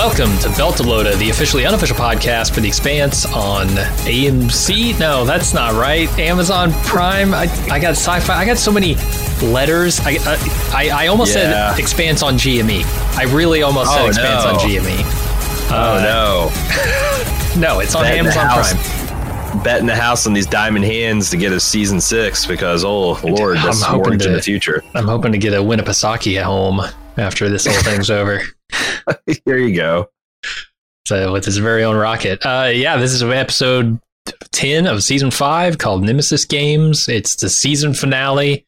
Welcome to Beltalowda, the officially unofficial podcast for The Expanse on AMC. No, that's not right. Amazon Prime. I, I got sci-fi. I got so many letters. I I, I almost Yeah. said Expanse on GME. I really almost said Oh, Expanse oh, uh, no. on GME. Oh no! No, it's on Bet Amazon. Prime. Betting the house on these diamond hands to get a season six because oh lord, I'm that's hoping mortgage in to- the future. I'm hoping to get a Winnipesaukee at home after this whole thing's over. Here you go. So with his very own rocket. Uh, yeah, this is episode ten of season five called Nemesis Games. It's the season finale.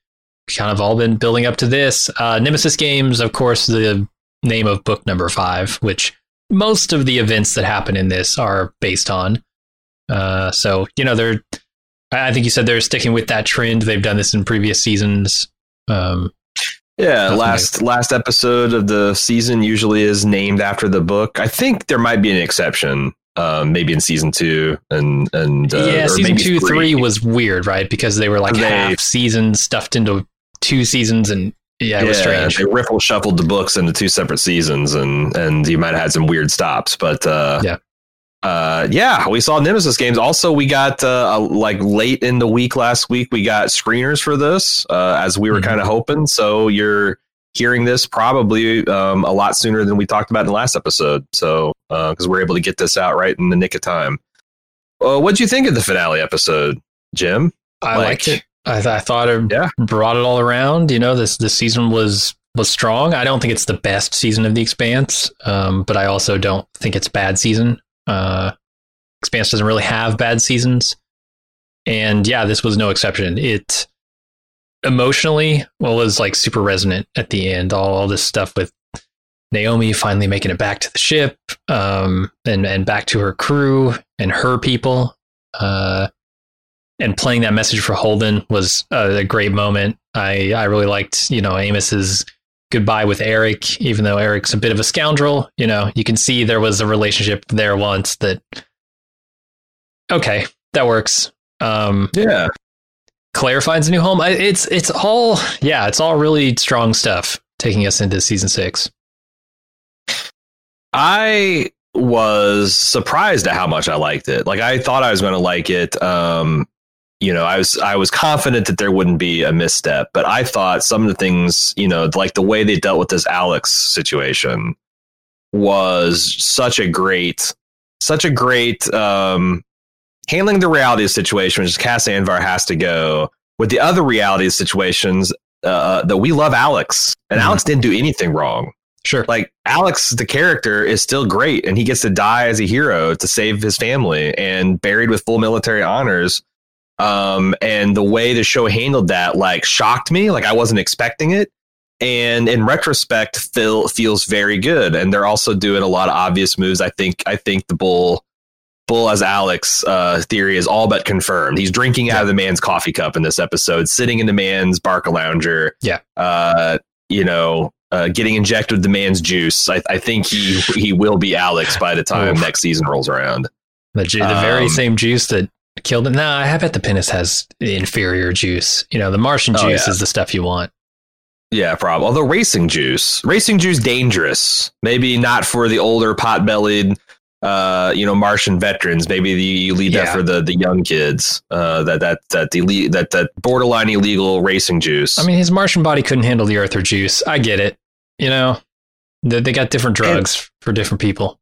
Kind of all been building up to this. Uh, Nemesis Games, of course, the name of book number five, which most of the events that happen in this are based on. Uh, so you know they're. I I think you said they're sticking with that trend. They've done this in previous seasons. Um, Yeah, Nothing last last episode of the season usually is named after the book. I think there might be an exception, um, maybe in season two and and uh, yeah, season two, three. was weird, right? Because they were like They- half seasons stuffed into two seasons, and yeah, it was strange. They riffle shuffled the books into two separate seasons, and and you might have had some weird stops, but uh, Yeah. Uh, yeah, we saw Nemesis games. Also, we got uh, like late in the week last week, we got screeners for this, uh, as we were Mhm. kind of hoping. So you're hearing this probably um, a lot sooner than we talked about in the last episode. So because we're able to get this out right in the nick of time. Uh, what'd you think of the finale episode, Jim? I like- liked it. I, th- I thought it Yeah. brought it all around. You know, this this season was was strong. I don't think it's the best season of the Expanse, um, but I also don't think it's bad season. Uh, Expanse doesn't really have bad seasons, and yeah, this was no exception. It emotionally well was like super resonant at the end. All, all this stuff with Naomi finally making it back to the ship, um, and and back to her crew and her people. Uh, and playing that message for Holden was a, a great moment. I I really liked you know Amos's goodbye with Erich, even though Erich's a bit of a scoundrel. You know, you can see there was a relationship there once that. Okay, that works. Um, Yeah, Claire finds a new home. It's it's all yeah, it's all really strong stuff taking us into season six. I was surprised at how much I liked it. Like I thought I was going to like it. Um, you know, I was I was confident that there wouldn't be a misstep, but I thought some of the things, you know, like the way they dealt with this Alex situation was such a great, such a great um, handling the reality of the situation, which is Cas Anvar has to go. With the other reality of situations, uh, that we love Alex, and Mhm. Alex didn't do anything wrong Sure. like Alex, the character, is still great, and he gets to die as a hero to save his family and buried with full military honors. Um, and the way the show handled that, like, shocked me. Like, I wasn't expecting it. And in retrospect, feel, feels very good. And they're also doing a lot of obvious moves. I think. I think the bull, bull as Alex uh, theory is all but confirmed. He's drinking out of the man's coffee cup in this episode, sitting in the man's Barca lounger. Yeah. Uh, you know, uh, getting injected with the man's juice. I, I think he he will be Alex by the time next season rolls around. The, ju- the very Um, same juice that killed him. Nah, I bet the penis has inferior juice. You know, the Martian Oh, juice yeah. is the stuff you want. Yeah, probably. Although racing juice, racing juice, dangerous. Maybe not for the older pot-bellied, uh, you know, Martian veterans. Maybe the, you leave Yeah. that for the the young kids. Uh, that that that the that that borderline illegal racing juice. I mean, his Martian body couldn't handle the Earther juice. I get it. You know, they, they got different drugs for different people.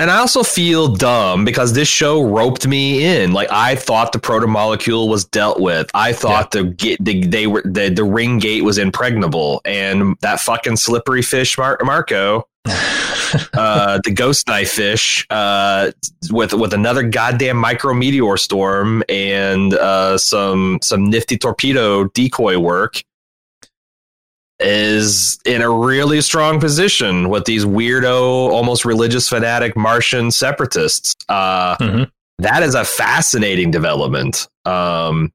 And I also feel dumb because this show roped me in. Like I thought the proto molecule was dealt with. I thought the get the, they were the, the ring gate was impregnable, and that fucking slippery fish Mar- Marco, uh, the ghost knife fish, uh, with with another goddamn micro meteor storm and uh, some some nifty torpedo decoy work. Is in a really strong position with these weirdo, almost religious fanatic Martian separatists. Uh, Mhm. that is a fascinating development. Um,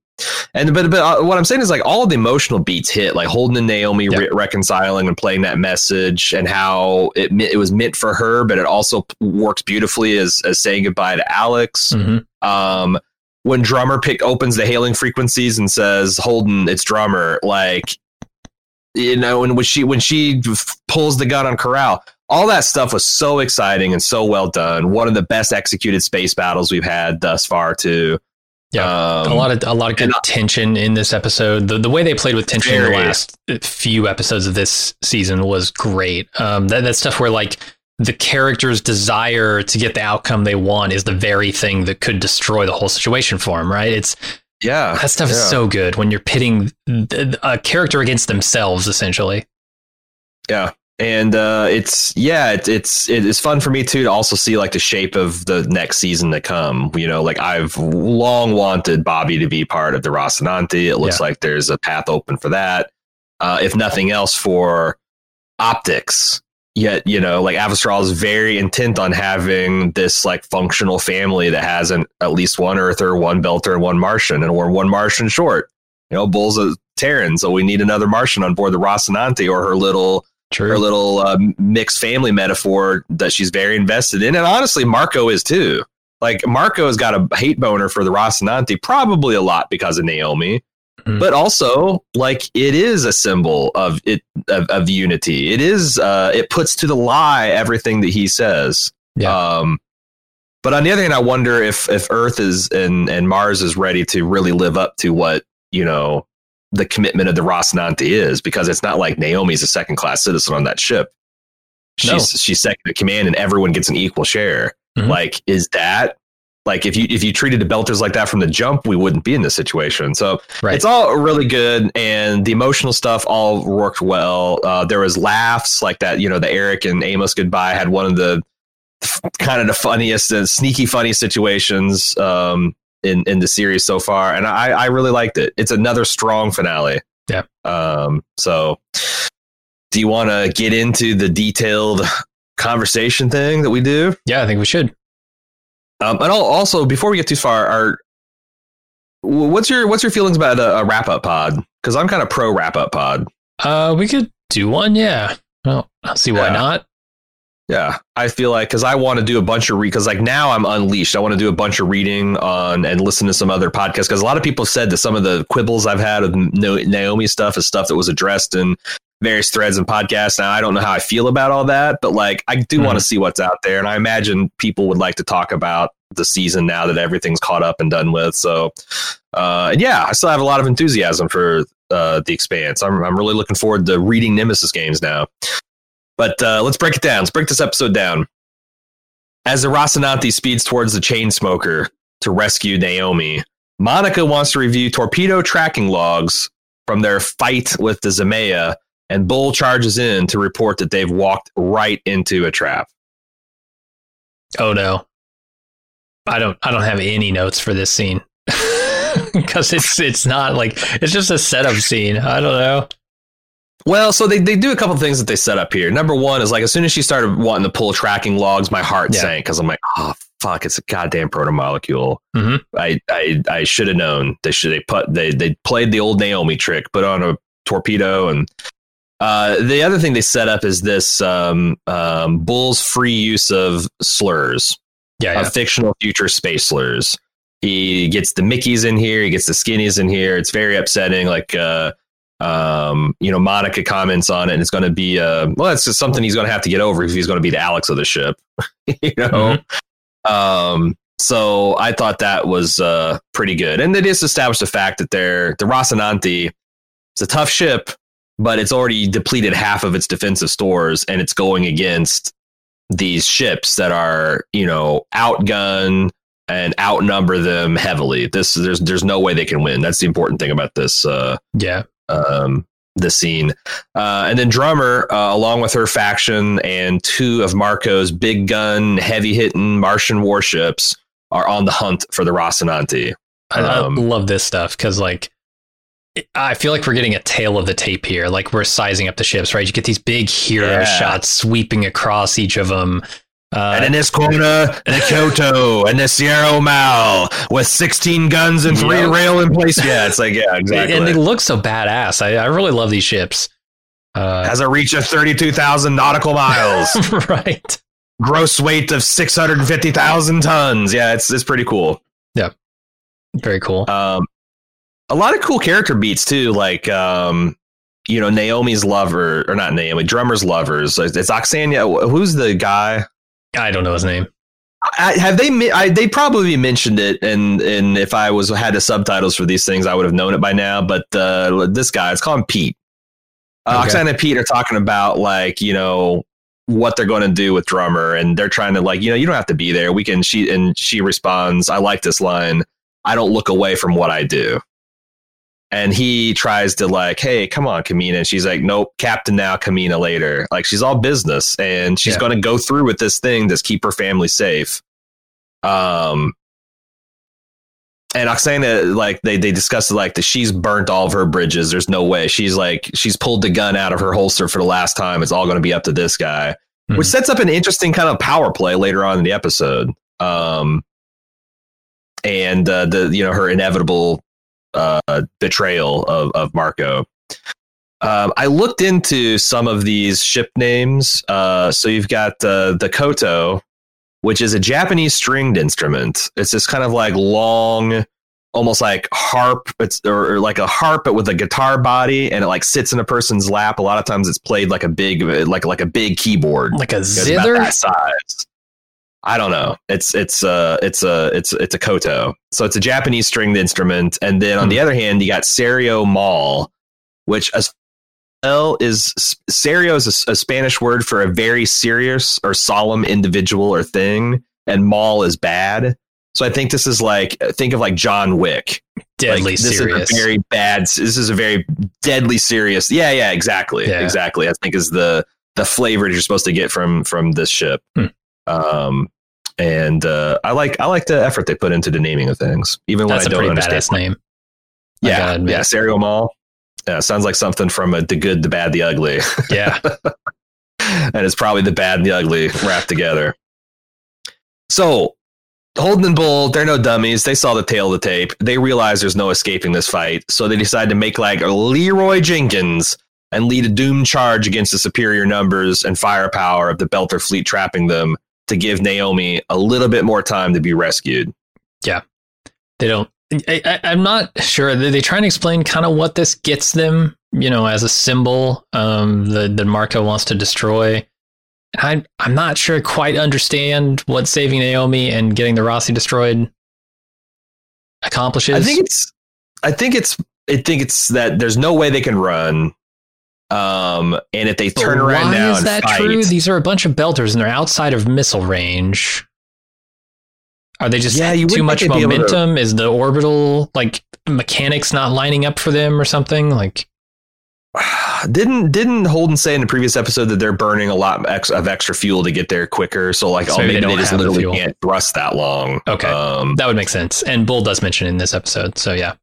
and but but uh, what I'm saying is like all the emotional beats hit, like Holden and Naomi Yeah. re- reconciling and playing that message, and how it it was meant for her, but it also works beautifully as as saying goodbye to Alex. Mhm. Um, when drummer pick opens the hailing frequencies and says Holden, it's drummer, like you know, and when she when she pulls the gun on Karal, all that stuff was so exciting and so well done. One of the best executed space battles we've had thus far, too. Yeah, um, a lot of a lot of good tension in this episode. The the way they played with tension very, in the last few episodes of this season was great. Um, that that stuff where like the character's desire to get the outcome they want is the very thing that could destroy the whole situation for them. Right? It's yeah, that stuff yeah. is so good when you're pitting a character against themselves, essentially. Yeah, and uh, it's yeah, it, it's it's fun for me too to also see like the shape of the next season to come. You know, like I've long wanted Bobbie to be part of the Rocinante. It looks yeah. like there's a path open for that. Uh, if nothing else, for optics. Yet, you know, like Avasarala is very intent on having this like functional family that has an at least one Earther, one Belter, and one Martian, and we're one Martian short. You know, Bull's a Terran, so we need another Martian on board the Rocinante or her little True. her little uh, mixed family metaphor that she's very invested in. And honestly, Marco is too. Like Marco's got a hate boner for the Rocinante, probably a lot because of Naomi, mm. but also like it is a symbol of it of, of unity. It is uh, it puts to the lie everything that he says. Yeah. Um, but on the other hand, I wonder if if Earth is and and Mars is ready to really live up to what you know the commitment of the Rocinante is because it's not like Naomi's a second class citizen on that ship. She's no. she's second in command and everyone gets an equal share. Mm-hmm. Like, is that like if you if you treated the belters like that from the jump, we wouldn't be in this situation. So right. it's all really good, and the emotional stuff all worked well. Uh, there was laughs like that. You know, the Erich and Amos goodbye had one of the kind of the funniest and sneaky funny situations. Um, in in the series so far, and I I really liked it. It's another strong finale. Yeah. Um. So, do you want to get into the detailed conversation thing that we do? Yeah, I think we should. Um. And also, before we get too far, our what's your what's your feelings about a, a wrap up pod? Because I'm kind of pro wrap up pod. Uh, we could do one. Yeah. Well, I'll see why yeah. not. Yeah, I feel like because I want to do a bunch of read because like now I'm unleashed. I want to do a bunch of reading on and listen to some other podcasts because a lot of people said that some of the quibbles I've had with Naomi stuff is stuff that was addressed in various threads and podcasts. Now I don't know how I feel about all that, but like I do mm-hmm. want to see what's out there, and I imagine people would like to talk about the season now that everything's caught up and done with. So, uh, and yeah, I still have a lot of enthusiasm for uh, the Expanse. I'm I'm really looking forward to reading Nemesis games now. But uh, let's break it down. Let's break this episode down. As the Rocinante speeds towards the Chetzemoka to rescue Naomi, Monica wants to review torpedo tracking logs from their fight with the Zmeya, and Bull charges in to report that they've walked right into a trap. Oh no. I don't I don't have any notes for this scene. Because it's it's not like it's just a setup scene. I don't know. Well, so they, they do a couple things that they set up here. Number one is like as soon as she started wanting to pull tracking logs, my heart yeah. sank because I'm like, oh fuck, it's a goddamn protomolecule. Mm-hmm. I I, I should have known. They should they put they they played the old Naomi trick, put on a torpedo and uh, the other thing they set up is this um, um, Bull's free use of slurs, yeah, yeah. Of fictional future space slurs. He gets the Mickeys in here, he gets the Skinnies in here. It's very upsetting. Like uh, um, you know, Monica comments on it, and it's going to be uh, well, it's just something he's going to have to get over if he's going to be the Alex of the ship, you know. Mm-hmm. Um, so I thought that was uh, pretty good, and they just established the fact that they're the Rocinante. It's a tough ship, but it's already depleted half of its defensive stores, and it's going against these ships that are, you know, outgun and outnumber them heavily. This there's there's no way they can win. That's the important thing about this. Uh, yeah, um, the scene. Uh, and then Drummer, uh, along with her faction and two of Marco's big gun, heavy hitting Martian warships, are on the hunt for the Rocinante. Um, I love this stuff because, like, I feel like we're getting a tail of the tape here. Like, we're sizing up the ships, right? You get these big hero yeah. shots sweeping across each of them. Uh, and in this corner, the Kyoto and the Sierra Mal with 16 guns and three rail in place. Yeah, it's like, yeah, exactly. And they look so badass. I, I really love these ships. Uh, Has a reach of 32,000 nautical miles. right. Gross weight of 650,000 tons. Yeah, it's, it's pretty cool. Yeah. Very cool. Um, a lot of cool character beats too. Like, um, you know, Naomi's lover, or not Naomi, drummer's lovers. It's Oksana. Who's the guy? I don't know his name. I, have they? I, they probably mentioned it, and and if I was had the subtitles for these things, I would have known it by now. But uh, this guy, it's called Pete. Uh, okay. Oksana and Pete are talking about like you know what they're going to do with drummer, and they're trying to like you know you don't have to be there. We can. She and she responds, "I like this line. I don't look away from what I do." And he tries to like, hey, come on, Camina. And she's like, nope, Captain now, Camina later. Like she's all business, and she's yeah. going to go through with this thing to keep her family safe. Um, and Oksana, like they they discussed like that she's burnt all of her bridges. There's no way she's like she's pulled the gun out of her holster for the last time. It's all going to be up to this guy, mm-hmm. which sets up an interesting kind of power play later on in the episode. Um, and uh, the you know her inevitable uh, betrayal of, of Marco. Um, I looked into some of these ship names. Uh, so you've got uh, the koto, which is a Japanese stringed instrument. It's this kind of like long, almost like harp. It's or, or, like a harp, but with a guitar body, and it like sits in a person's lap. A lot of times, it's played like a big, like like a big keyboard, like a zither size. I don't know. It's it's uh it's a it's it's a koto. So it's a Japanese stringed instrument. And then on the hmm. other hand, you got serio mal, which as well is serio is a, a, Spanish word for a very serious or solemn individual or thing, and mal is bad. So I think this is like think of like John Wick. Deadly like, this serious. is a very bad. This is a very deadly serious. Yeah, yeah, exactly, yeah. exactly. I think is the the flavor you're supposed to get from from this ship. Hmm. Um, and uh, I like I like the effort they put into the naming of things, even when That's I don't understand. Badass name. Yeah, yeah, Serial Mall. Yeah, sounds like something from a, the good, the bad, the ugly. Yeah, and it's probably the bad and the ugly wrapped together. So Holden and Bull, they're no dummies. They saw the tail of the tape. They realize there's no escaping this fight, so they decide to make like Leeroy Jenkins and lead a doomed charge against the superior numbers and firepower of the Belter fleet trapping them to give Naomi a little bit more time to be rescued. Yeah. They don't. I, am not sure. They, they try and explain kind of what this gets them, you know, as a symbol um, that, that Marco wants to destroy. I, I'm not sure I quite understand what saving Naomi and getting the Roci destroyed accomplishes. I think it's, I think it's, I think it's that there's no way they can run. Um, and if they turn but around why now is that fight, true? These are a bunch of belters, and they're outside of missile range. Are they just yeah, too much momentum? To... Is the orbital like mechanics not lining up for them or something? Like, didn't didn't Holden say in the previous episode that they're burning a lot of extra fuel to get there quicker? So like, so oh, maybe they, they just literally the can't thrust that long. Okay, um, that would make sense. And Bull does mention in this episode, so yeah.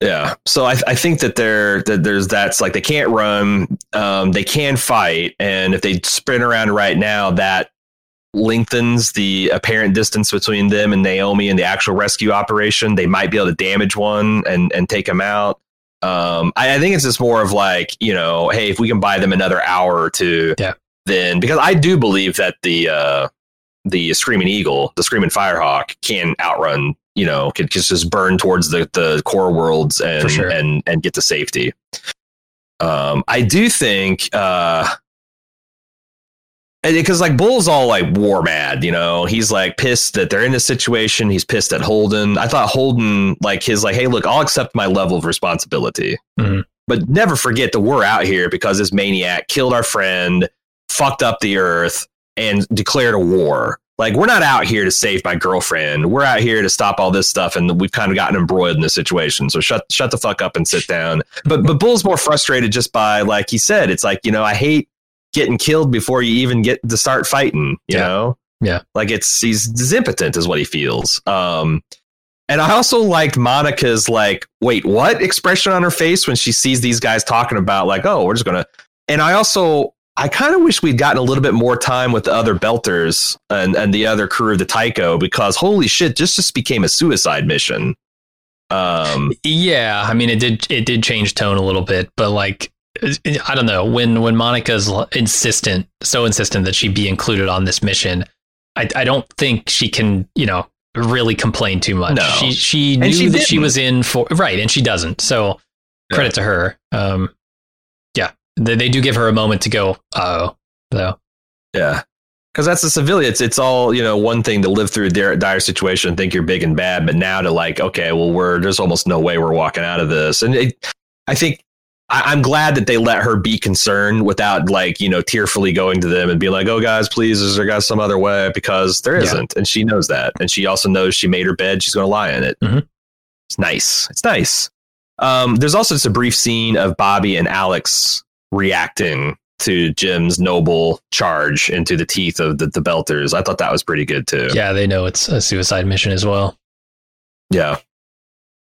Yeah. So I, I think that there that there's that's like they can't run, um, they can fight, and if they sprint around right now, that lengthens the apparent distance between them and Naomi and the actual rescue operation. They might be able to damage one and and take them out. Um, I, I think it's just more of like you know, hey, if we can buy them another hour or two, yeah. Then because I do believe that the uh, the screaming eagle, the screaming firehawk, can outrun you know, could, just burn towards the, the core worlds and, sure. and, and get to safety. Um, I do think, uh, because like Bull's all like war mad, you know, he's like pissed that they're in this situation. He's pissed at Holden. I thought Holden, like his, like, hey, look, I'll accept my level of responsibility, mm-hmm. but never forget that we're out here because this maniac killed our friend, fucked up the earth, and declared a war. Like we're not out here to save my girlfriend. We're out here to stop all this stuff, and we've kind of gotten embroiled in this situation. So shut shut the fuck up and sit down. But but Bull's more frustrated just by like he said, it's like you know I hate getting killed before you even get to start fighting. You yeah. know, yeah, like it's he's, he's impotent is what he feels. Um, and I also liked Monica's like, wait, what expression on her face when she sees these guys talking about like, oh, we're just gonna. And I also I kind of wish we'd gotten a little bit more time with the other belters and, and the other crew of the Tycho because holy shit, this just became a suicide mission. Um, yeah, I mean it did it did change tone a little bit, but like I don't know when when Monica's insistent, so insistent that she be included on this mission. I, I don't think she can, you know, really complain too much. No. She she knew she that didn't. she was in for right, and she doesn't. So credit to her. Um, they, they do give her a moment to go. Oh, though. Yeah. Because that's a civilian. It's, it's all, you know, one thing to live through a dire, dire situation and think you're big and bad, but now to like, okay, well, we're, there's almost no way we're walking out of this. And it, I think I, am glad that they let her be concerned without like, you know, tearfully going to them and be like, oh, guys, please, is there guys some other way? Because there isn't. Yeah. And she knows that. And she also knows she made her bed. She's going to lie in it. Mm-hmm. It's nice. It's nice. Um, there's also just a brief scene of Bobbie and Alex reacting to Jim's noble charge into the teeth of the, the Belters. I thought that was pretty good too. Yeah, they know it's a suicide mission as well. Yeah.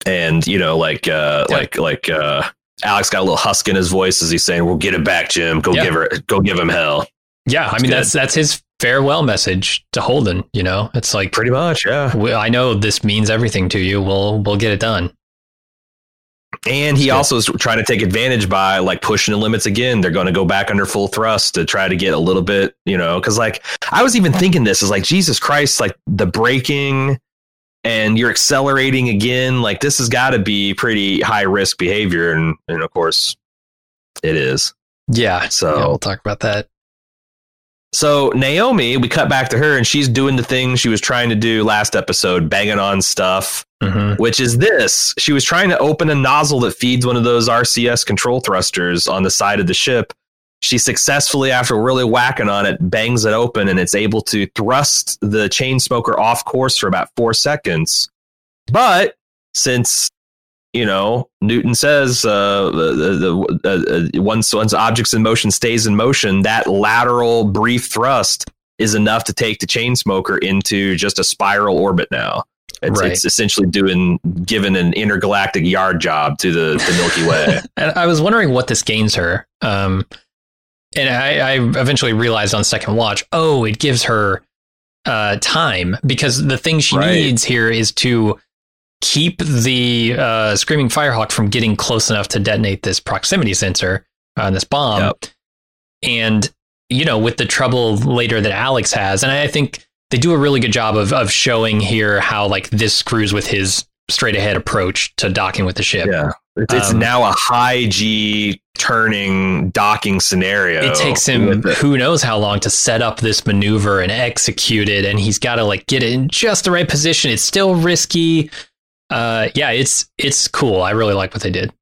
And you know, like uh yeah. like like uh Alex got a little husk in his voice as he's saying, "We'll get it back, Jim. Go yeah. give her, go give him hell." Yeah, I mean that's that's his farewell message to Holden. You know, it's like pretty much. Yeah, I know this means everything to you. We'll we'll get it done. And he also is trying to take advantage by like pushing the limits again. They're going to go back under full thrust to try to get a little bit, you know, because like I was even thinking this is like Jesus Christ, like the braking and you're accelerating again. Like this has got to be pretty high risk behavior, and and of course, it is. Yeah. So yeah, we'll talk about that. So Naomi, we cut back to her, and she's doing the thing she was trying to do last episode, banging on stuff, mm-hmm. which is this. She was trying to open a nozzle that feeds one of those RCS control thrusters on the side of the ship. She successfully, after really whacking on it, bangs it open, and it's able to thrust the Chetzemoka off course for about four seconds. But since you know, Newton says uh, the, the, uh, once once objects in motion stays in motion, that lateral brief thrust is enough to take the Chetzemoka into just a spiral orbit now. It's, right. it's essentially doing given an intergalactic yard job to the, the Milky Way. and I was wondering what this gains her. Um, and I, I, eventually realized on second watch, oh, it gives her uh, time because the thing she right. needs here is to keep the uh, Screaming Firehawk from getting close enough to detonate this proximity sensor on uh, this bomb. Yep. And, you know, with the trouble later that Alex has, and I think they do a really good job of, of showing here how, like, this screws with his straight ahead approach to docking with the ship. Yeah. It's, um, now a high G turning docking scenario. It takes him who knows how long to set up this maneuver and execute it, and he's got to like get it in just the right position. It's still risky uh, yeah, it's it's cool. I really like what they did.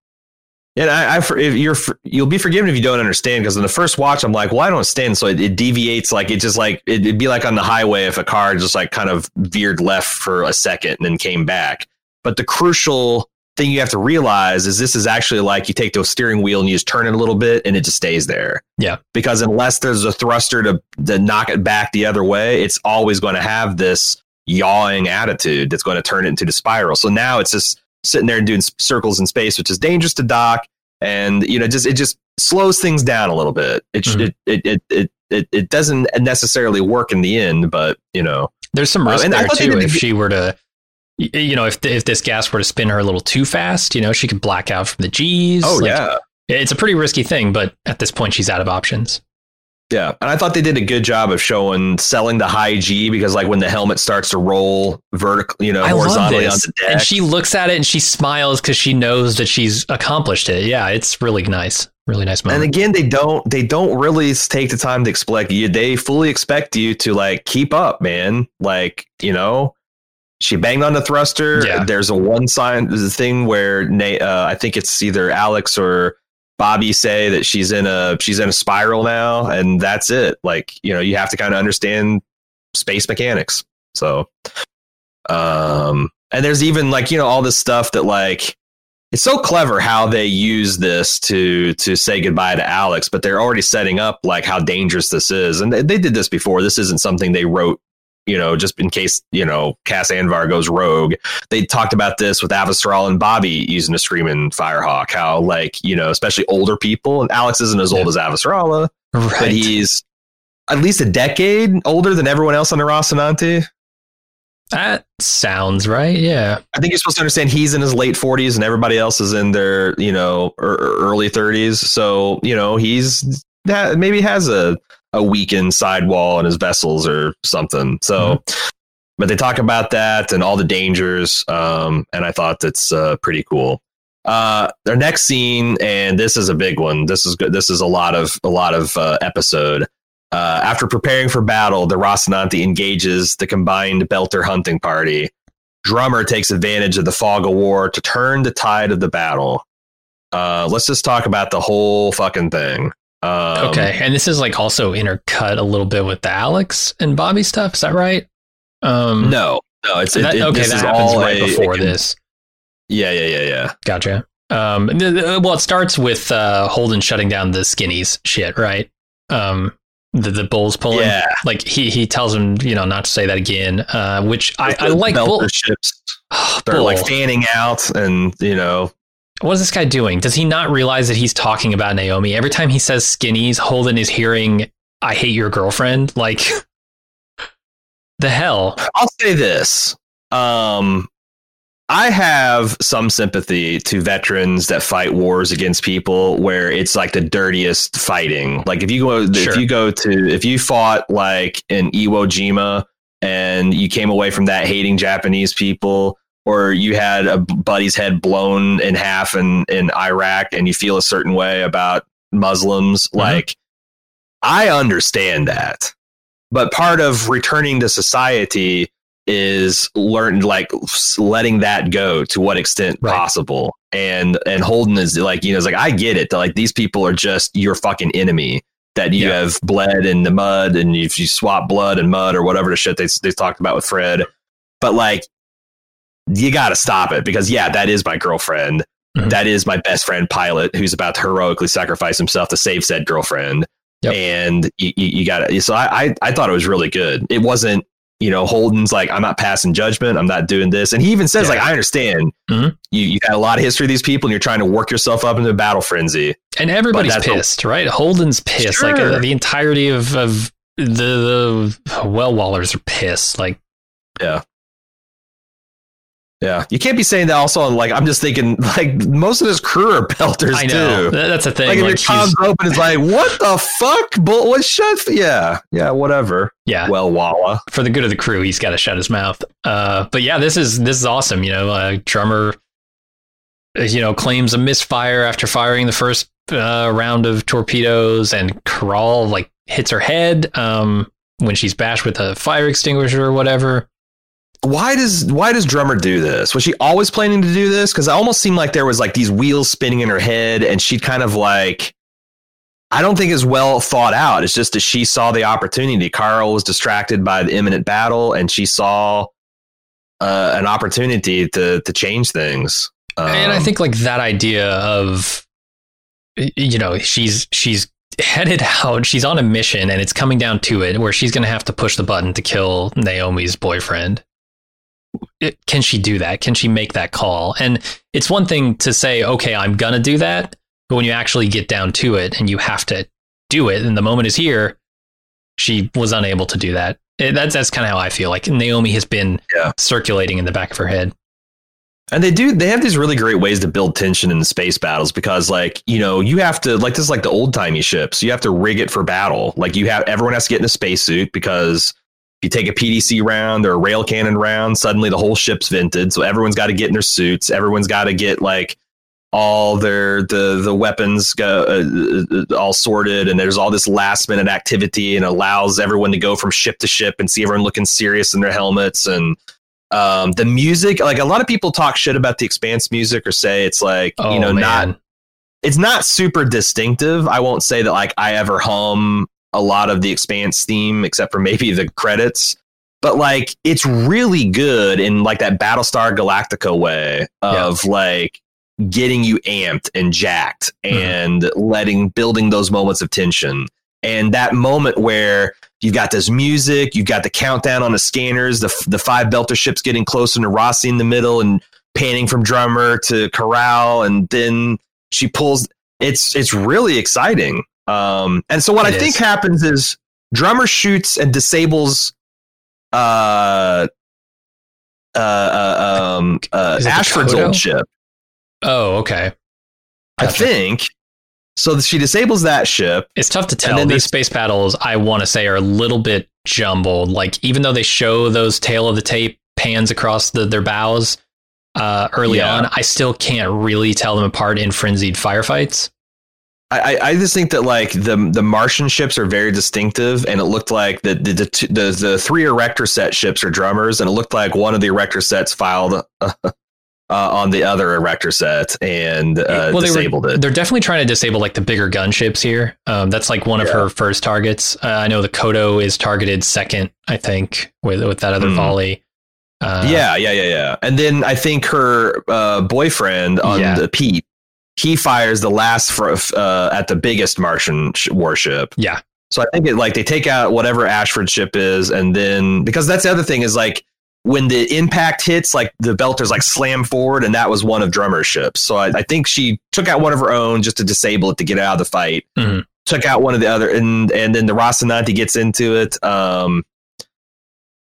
And I, I if you're you'll be forgiven if you don't understand because in the first watch I'm like, well, I don't understand. So it, it deviates like it just like it'd be like on the highway if a car just like kind of veered left for a second and then came back. But the crucial thing you have to realize is this is actually like you take the steering wheel and you just turn it a little bit and it just stays there. Yeah. Because unless there's a thruster to, to knock it back the other way, it's always going to have this yawing attitude that's going to turn it into the spiral. So now it's just sitting there and doing circles in space, which is dangerous to dock. And you know, just it just slows things down a little bit. It mm-hmm. it, it, it it it it doesn't necessarily work in the end, but you know, there's some risk uh, there too. If she were to, you know, if if this gas were to spin her a little too fast, you know, she could black out from the G's. Oh like, yeah, it's a pretty risky thing, but at this point, she's out of options. Yeah, and I thought they did a good job of showing selling the high G because like when the helmet starts to roll vertically, you know, I horizontally on the deck, and she looks at it and she smiles because she knows that she's accomplished it. Yeah, it's really nice, really nice moment. And again, they don't they don't really take the time to expect you. They fully expect you to like keep up, man. Like you know, she banged on the thruster. Yeah. There's a one sign there's a thing where uh, I think it's either Alex or Bobbie say that she's in a she's in a spiral now, and that's it. Like you know, you have to kind of understand space mechanics. So, um, and there's even like you know all this stuff that like it's so clever how they use this to to say goodbye to Alex, but they're already setting up like how dangerous this is, and they, they did this before. This isn't something they wrote you know, just in case, you know, Cas Anvar goes rogue. They talked about this with Avasarala and Bobbie using a screaming Firehawk, how like, you know, especially older people, and Alex isn't as old as Avasarala, right. but he's at least a decade older than everyone else on the Rocinante. That sounds right. Yeah. I think you're supposed to understand he's in his late 40s and everybody else is in their, you know, er, er, early 30s. So, you know, he's that maybe has a a weakened sidewall in his vessels or something. So, mm-hmm. but they talk about that and all the dangers. Um, and I thought that's uh, pretty cool. Uh, their next scene, and this is a big one. This is good. This is a lot of a lot of uh, episode. Uh, after preparing for battle, the Rocinante engages the combined Belter hunting party. Drummer takes advantage of the fog of war to turn the tide of the battle. Uh, let's just talk about the whole fucking thing. Um, okay, and this is like also intercut a little bit with the Alex and Bobbie stuff. Is that right? Um, No, no, it's it, that, it- okay. this That is happens all right a- before a- this. Yeah, yeah, yeah, yeah. Gotcha. Um, th- well, it starts with uh, Holden shutting down the skinnies shit, right? Um, the the bulls pulling. Yeah. Like he he tells him, you know, not to say that again. Uh, which I, I like. Bull, ships. They're like Bull. fanning out, and you know, what is this guy doing? Does he not realize that he's talking about Naomi? Every time he says skinnies, Holden is hearing, "I hate your girlfriend." Like, the hell? I'll say this. Um, I have some sympathy to veterans that fight wars against people where it's like the dirtiest fighting. Like if you go, Sure. if you go to, if you fought like in Iwo Jima and you came away from that hating Japanese people, or you had a buddy's head blown in half in in Iraq and you feel a certain way about Muslims, mm-hmm. like I understand that but part of returning to society is learned like letting that go to what extent Right. possible and and holden is like you know it's like i get it that like these people are just your fucking enemy that you Yeah. have bled in the mud and if you swap blood and mud or whatever the shit they, they talked about with fred but like you got to stop it because yeah that is my girlfriend Mhm. That is my best friend pilot who's about to heroically sacrifice himself to save said girlfriend Yep. and you, you, you got it. So I, I, I thought it was really good. It wasn't, you know, Holden's like, I'm not passing judgment. I'm not doing this. And he even says, Yeah. like, I understand Mhm. you, you got a lot of history of these people and you're trying to work yourself up into a battle frenzy. And everybody's that's a- pissed, right? Holden's pissed. Like uh, the entirety of of the the well wallers are pissed. Like Yeah. Yeah, you can't be saying that also. Like, I'm just thinking, like, most of this crew are belters I know too. That's the thing. Like, if your Like, comms open, it's like, what the fuck? Bull, what shut? Yeah. Yeah. Whatever. yeah, Well, Walla. for the good of the crew, he's got to shut his mouth. Uh, but yeah, this is this is awesome. You know, uh, drummer, uh, you know, claims a misfire after firing the first uh, round of torpedoes, and Karal like hits her head um, when she's bashed with a fire extinguisher or whatever. Why does why does drummer do this? Was she always planning to do this? Because it almost seemed like there was like these wheels spinning in her head and she kind of like i don't think it's well thought out. It's just that she saw the opportunity. Karal was distracted by the imminent battle and she saw uh, an opportunity to to change things. And I Um, think like that idea of you know she's she's headed out. She's on a mission and it's coming down to it where she's going to have to push the button to kill Naomi's boyfriend can she do that can she make that call and it's one thing to say okay I'm going to do that but when you actually get down to it and you have to do it and the moment is here she was unable to do that It- that's that's kind of how I feel like Naomi has been Yeah. circulating in the back of her head And they do they have these really great ways to build tension in the space battles because like, you know, you have to like this is like the old timey ships. You have to rig it for battle. Like you have everyone has to get in a spacesuit because you take a PDC round or a rail cannon round, suddenly the whole ship's vented. So everyone's got to get in their suits. Everyone's got to get like all their the the weapons go, uh, uh, all sorted and there's all this last minute activity and allows everyone to go from ship to ship and see everyone looking serious in their helmets and um, the music like a lot of people talk shit about the expanse music or say it's like oh you know man not it's not super distinctive i won't say that like i ever hum a lot of the expanse theme except for maybe the credits. But like it's really good in like that battlestar galactica way of like getting you amped and jacked Mhm. and letting building those moments of tension. And that moment where you've got this music you've got the countdown on the scanners the, the five belter ships getting closer to Roci in the middle and panning from drummer to Karal and then she pulls it's it's really exciting um and so what It i think happens is drummer shoots and disables uh uh, uh um uh Is ashford's old ship oh okay i think so she disables that ship It's tough to tell. These space battles, I want to say, are a little bit jumbled. Like even though they show those tail of the tape pans across the, their bows, uh, early Yeah. on. I still can't really tell them apart in frenzied firefights. I, I- just think that like the the Martian ships are very distinctive, and it looked like the the the, two- the, the three erector set ships are drummers, and it looked like one of the erector sets filed uh, on the other erector set and uh, well, they disabled were, it. They're definitely trying to disable like the bigger gunships here. Um, that's like one of her first targets. Uh, I know the Koto is targeted second. I think with with that other Mhm. volley. Uh, yeah, yeah, yeah, yeah. And then I think her uh, boyfriend on Yeah. the Pete, he fires the last for, uh, at the biggest Martian sh- warship. yeah, So I think it like they take out whatever Ashford ship is, and then because that's the other thing is like when the impact hits, like the belters like slam forward, and that was one of Drummer's ships. So I, I think she took out one of her own just to disable it to get out of the fight. Mhm. Took out one of the other, and and then the Rocinante gets into it. Um,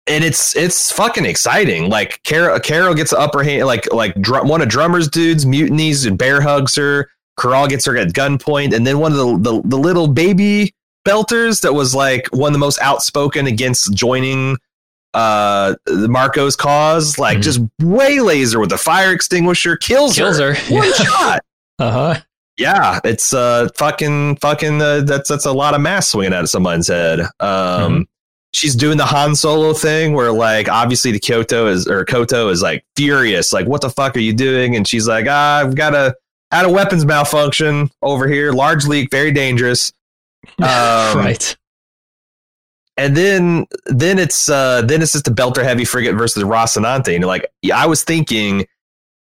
and it's it's fucking exciting. Like Karal, Karal gets the upper hand. Like like drum, one of Drummer's dudes mutinies and bear hugs her. Karal gets her at gunpoint, and then one of the, the the little baby belters that was like one of the most outspoken against joining uh the Marco's cause, like Mhm. just waylays her with a fire extinguisher, kills, kills her. her. One shot. uh huh. Yeah, it's uh fucking fucking uh, that's that's a lot of mass swinging out of someone's head. Um Mhm. She's doing the Han Solo thing where like obviously the Kyoto is or Koto is like furious, like what the fuck are you doing? And she's like, ah, I've got a had a weapons malfunction over here, large leak, very dangerous. Um, right. And then then it's uh then it's just the Belter Heavy Frigate versus the Rocinante. And like, I was thinking,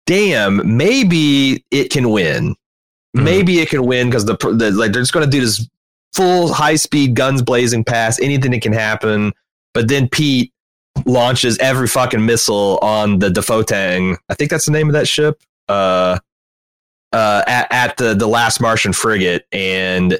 damn, maybe it can win. Mhm. Maybe it can win because the, the like they're just gonna do this full high speed guns blazing past anything that can happen. But then Pete launches every fucking missile on the Defotang. I think that's the name of that ship. Uh uh at, at the the last Martian frigate and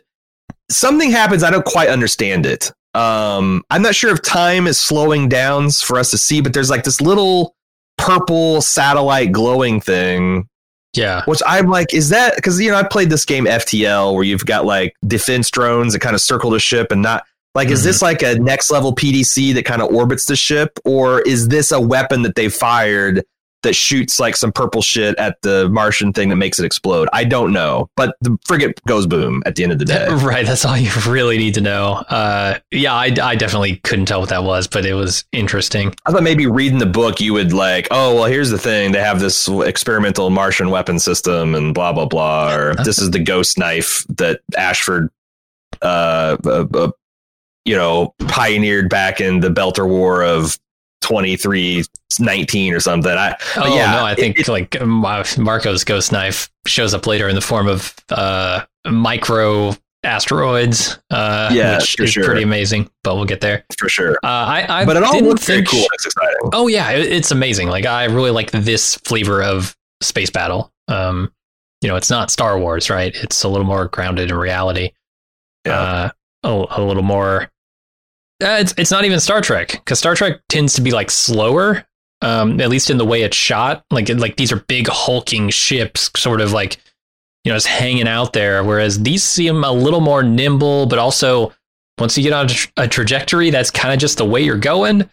something happens I don't quite understand it. Um I'm not sure if time is slowing down for us to see but there's like this little purple satellite glowing thing Yeah. which I'm like, is that because you know I played this game FTL where you've got like defense drones that kind of circle the ship and not like is Mhm. this like a next level PDC that kind of orbits the ship or is this a weapon that they fired that shoots like some purple shit at the Martian thing that makes it explode? I don't know, but the frigate goes boom at the end of the day. Right. That's all you really need to know. Uh, yeah, I, I definitely couldn't tell what that was, but it was interesting. I thought maybe reading the book you would like, oh well, here's the thing: they have this experimental Martian weapon system, and blah blah blah. Or this is the ghost knife that Ashford, uh, uh, uh, you know, pioneered back in the Belter War of twenty three nineteen or something. I Oh yeah, no, I think it- like Marco's ghost knife shows up later in the form of uh, micro asteroids. Uh, Yeah, which is sure. pretty amazing. But we'll get there. for sure. Uh, I, I But it all looks very cool. It's exciting. Oh yeah, it, it's amazing. Like I really like this flavor of space battle. Um, you know, it's not Star Wars, right? It's a little more grounded in reality. Yeah. Uh, a, a little more. Uh, it's it's not even Star Trek because Star Trek tends to be like slower. Um, at least in the way it's shot. Like like these are big hulking ships, sort of like you know, just hanging out there. Whereas these seem a little more nimble, but also once you get on a, tra- a trajectory, that's kind of just the way you're going.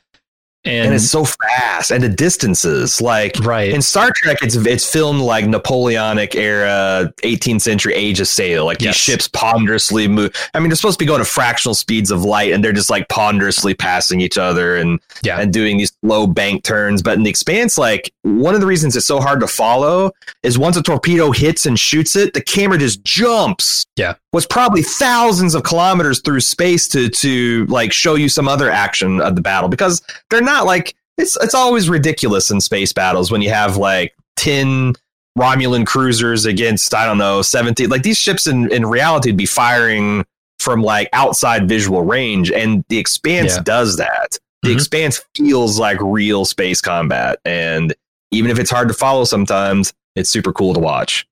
And, and it's so fast and the distances like right. in Star Trek, it's it's filmed like Napoleonic era, 18th century age of sail. Like Yes. these ships ponderously move. I mean, they're supposed to be going to fractional speeds of light, and they're just like ponderously passing each other and Yeah. and doing these low bank turns. But in the Expanse, like one of the reasons it's so hard to follow is once a torpedo hits and shoots it, the camera just jumps. Yeah. was probably thousands of kilometers through space to to like show you some other action of the battle because they're not like it's it's always ridiculous in space battles when you have like 10 Romulan cruisers against I don't know 17 like these ships in in reality would be firing from like outside visual range and the expanse Yeah. does that the Mhm. expanse feels like real space combat and even if it's hard to follow sometimes it's super cool to watch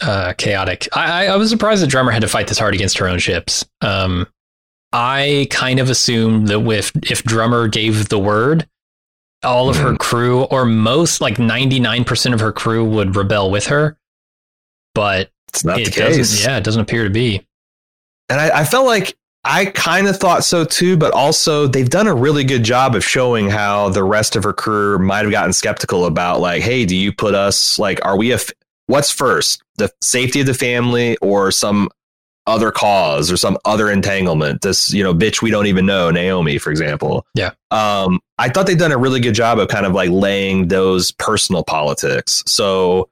uh, chaotic. I, I, was surprised that Drummer had to fight this hard against her own ships. Um, I kind of assumed that with if Drummer gave the word, all of her crew, or most like ninety nine percent of her crew, would rebel with her. But it's not it the case. Yeah, it doesn't appear to be. and I, I felt like I kind of thought so too, but also they've done a really good job of showing how the rest of her crew might have gotten skeptical about like, hey, do you put us like, are we a f- what's first, the safety of the family or some other cause or some other entanglement? This you know, bitch, we don't even know Naomi, for example. Yeah. Um, I thought they'd done a really good job of kind of like laying those personal politics. So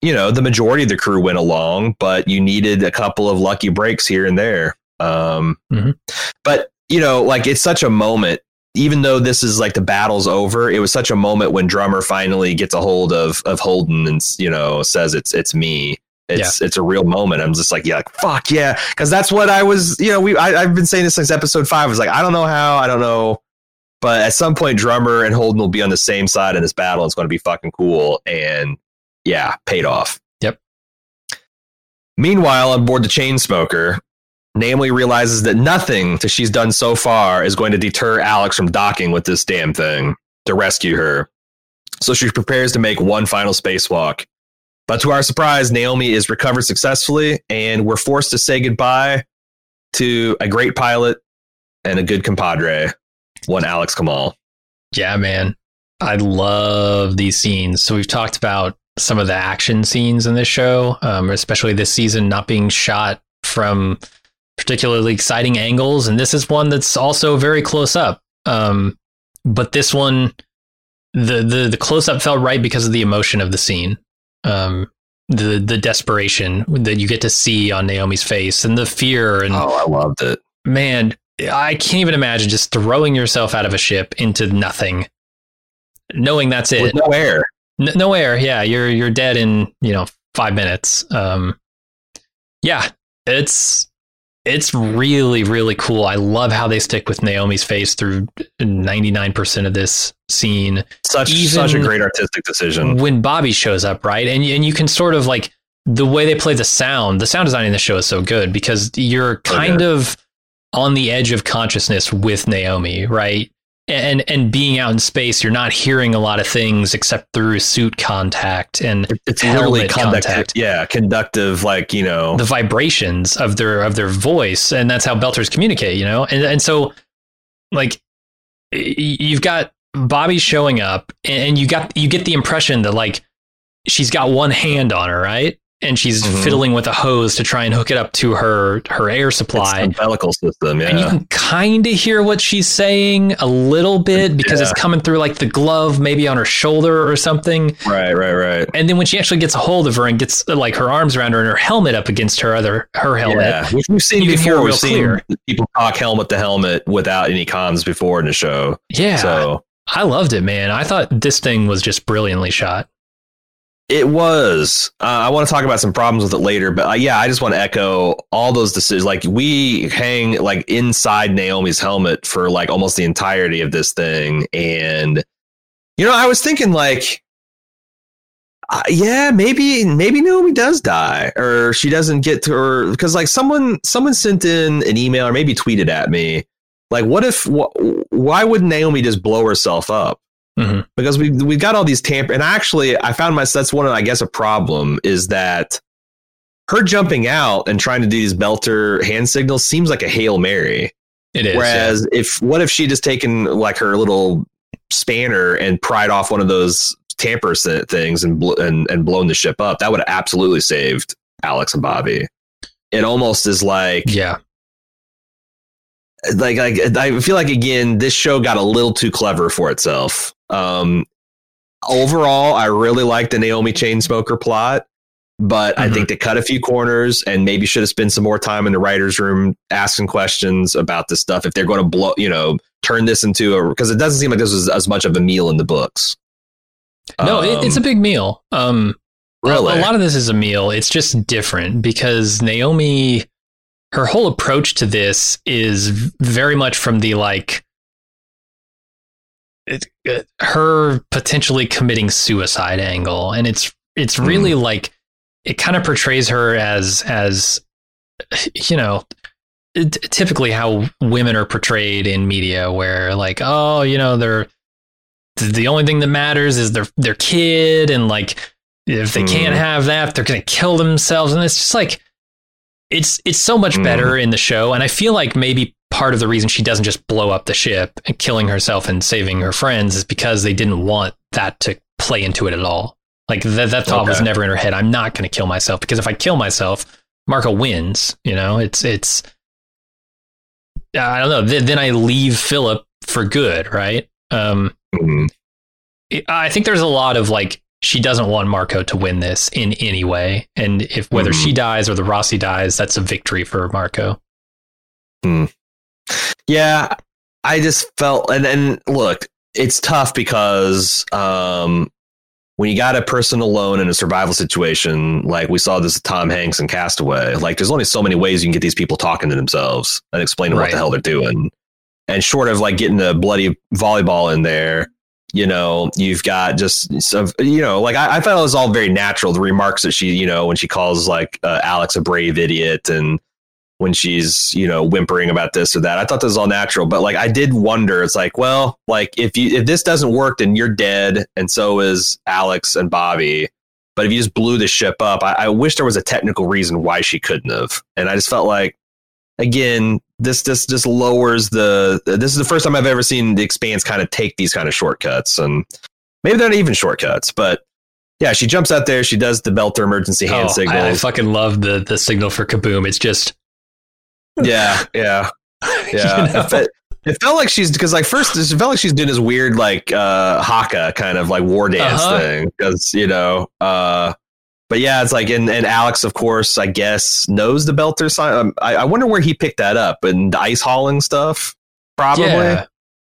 you know, the majority of the crew went along, but you needed a couple of lucky breaks here and there. Um, Mhm. But you know, like it's such a moment. Even though this is like the battle's over, it was such a moment when drummer finally gets a hold of of Holden and you know says it's it's me. It's it's a real moment. I'm just like yeah, like, fuck yeah, because that's what I was. You know, we I, I've been saying this since episode five. I was like I don't know how, I don't know, but at some point, drummer and Holden will be on the same side in this battle. It's going to be fucking cool, and yeah, paid off. Yep. Meanwhile, on board the chain Naomi realizes that nothing that she's done so far is going to deter Alex from docking with this damn thing to rescue her. So she prepares to make one final spacewalk. But to our surprise, Naomi is recovered successfully, and we're forced to say goodbye to a great pilot and a good compadre, one Alex Kamal. Yeah, man. I love these scenes. So we've talked about some of the action scenes in this show, um, especially this season not being shot from particularly exciting angles, and this is one that's also very close up. Um, but this one, the the the close up felt right because of the emotion of the scene, um, the the desperation that you get to see on Naomi's face, and the fear and Oh, I loved it. man, I can't even imagine just throwing yourself out of a ship into nothing, knowing that's it. With no air. N- no air. Yeah, you're you're dead in you know five minutes. Um, yeah, it's it's really really cool. I love how they stick with Naomi's face through ninety nine percent of this scene. Such Even- such a great artistic decision. When Bobbie shows up, right, and and you can sort of like the way they play the sound. The sound design in the show is so good because you're kind of on the edge of consciousness with Naomi, right? And and being out in space, you're not hearing a lot of things except through suit contact and It's helmet contact. Yeah, conductive. Like you know, the vibrations of their of their voice, and that's how Belters communicate, you know. And and so, like, you've got Bobbie showing up, and you got you get the impression that like she's got one hand on her, right? And she's Mhm. fiddling with a hose to try and hook it up to her her air it's supply. umbilical system. Yeah. And you can kind of hear what she's saying a little bit because it's coming through like the glove, maybe on her shoulder or something. right, right, right. And then when she actually gets a hold of her and gets like her arms around her and her helmet up against her other her helmet, Yeah, which we've seen You can hear before. We've seen clear. people talk helmet to helmet without any cons before in the show. yeah, So I loved it, man. I thought this thing was just brilliantly shot. It was. Uh, I want to talk about some problems with it later, but uh, yeah, I just want to echo all those decisions. Like we hang like inside Naomi's helmet for like almost the entirety of this thing, and you know, I was thinking like. Uh, yeah, maybe maybe Naomi does die, or she doesn't get to her because like someone someone sent in an email or maybe tweeted at me, like, what if wh- why would Naomi just blow herself up? Mhm. because we we got all these tamper and actually I found myself that's one of I guess a problem is that her jumping out and trying to do these belter hand signals seems like a hail mary. It is. yeah. Whereas if what if she just taken like her little spanner and pried off one of those tamper things and bl- and and blown the ship up? That would have absolutely saved Alex and Bobbie. It almost is like yeah, like like I feel like again this show got a little too clever for itself. Um overall I really like the Naomi Chetzemoka plot, but I Mhm. think they cut a few corners and maybe should have spent some more time in the writers room asking questions about this stuff if they're going to blow, you know, turn this into a because it doesn't seem like this was as much of a meal in the books. no, it, it's a Um, big meal. Um, a- really a lot of this is a meal. It's just different because Naomi, her whole approach to this is very much from the like it, it- her potentially committing suicide angle, and it's it's really like it kind of portrays her as as you know typically how women are portrayed in media where like oh you know they're the only thing that matters is their their kid and like if they can't Mhm. have that they're gonna kill themselves. And it's just like it's it's so much Mm. better in the show, and I feel like maybe part of the reason she doesn't just blow up the ship and killing herself and saving her friends is because they didn't want that to play into it at all. Like that that thought was never in her head. I'm not going to kill myself because if I kill myself, Marco wins. You know, it's it's. I don't know. Then, then I leave Philip for good, right? Um, Mhm. I think there's a lot of like she doesn't want Marco to win this in any way, and if whether Mhm. she dies or the Roci dies, that's a victory for Marco. Yeah, I just felt and and look, it's tough because um when you got a person alone in a survival situation, like we saw this with Tom Hanks and Castaway, like there's only so many ways you can get these people talking to themselves and explaining what the hell they're doing. And short of like getting the bloody volleyball in there, you know, you've got just some, you know, like I, I thought it was all very natural. The remarks that she, you know, when she calls like uh, Alex a brave idiot and when she's you know whimpering about this or that. I thought this was all natural, but like I did wonder. It's like, well, like if you if this doesn't work, then you're dead, and so is Alex and Bobbie. But if you just blew the ship up, I, I wish there was a technical reason why she couldn't have. And I just felt like, again, this this just lowers the. This is the first time I've ever seen the Expanse kind of take these kind of shortcuts, and maybe they're not even shortcuts, but. Yeah, she jumps out there. She does the Belter emergency hand Oh, signals. I, I fucking love the the signal for Kaboom. It's just yeah, yeah. Yeah, you know? it, fe- it felt like she's because like first it felt like she's doing this weird like uh haka kind of like war dance Uh-huh. thing because you know uh but yeah it's like and, and Alex of course I guess knows the Belter sign um, I, I wonder where he picked that up and the ice hauling stuff probably Yeah,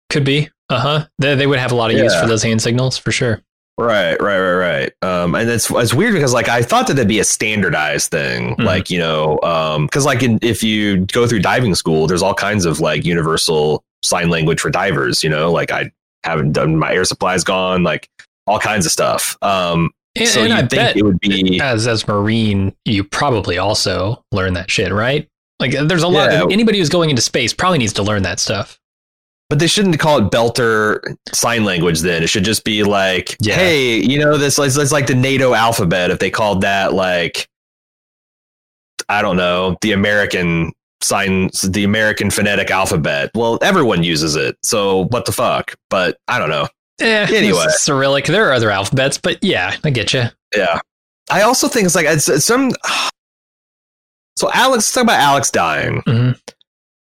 could be. Uh huh. They, they would have a lot of use for those hand signals for sure. Right, right, right, right. Um, and it's it's weird because like I thought that that'd be a standardized thing, Mhm. like you know, um, because like in, if you go through diving school, there's all kinds of like universal sign language for divers. You know, like I haven't done my air supply's gone, like all kinds of stuff. Um, And, so and I think bet it would be as as Marine, you probably also learn that shit, right? Like, there's a lot. Yeah. Anybody who's going into space probably needs to learn that stuff. But they shouldn't call it Belter sign language. Then it should just be like, Yeah. hey, you know, this it's, it's like the NATO alphabet. If they called that like, I don't know, the American signs, the American phonetic alphabet. Well, everyone uses it, so what the fuck? But I don't know. Eh, Anyway. Cyrillic. There are other alphabets, but yeah, I get you. Yeah, I also think it's like it's, it's some. So Alex, let's talk about Alex dying. Mhm.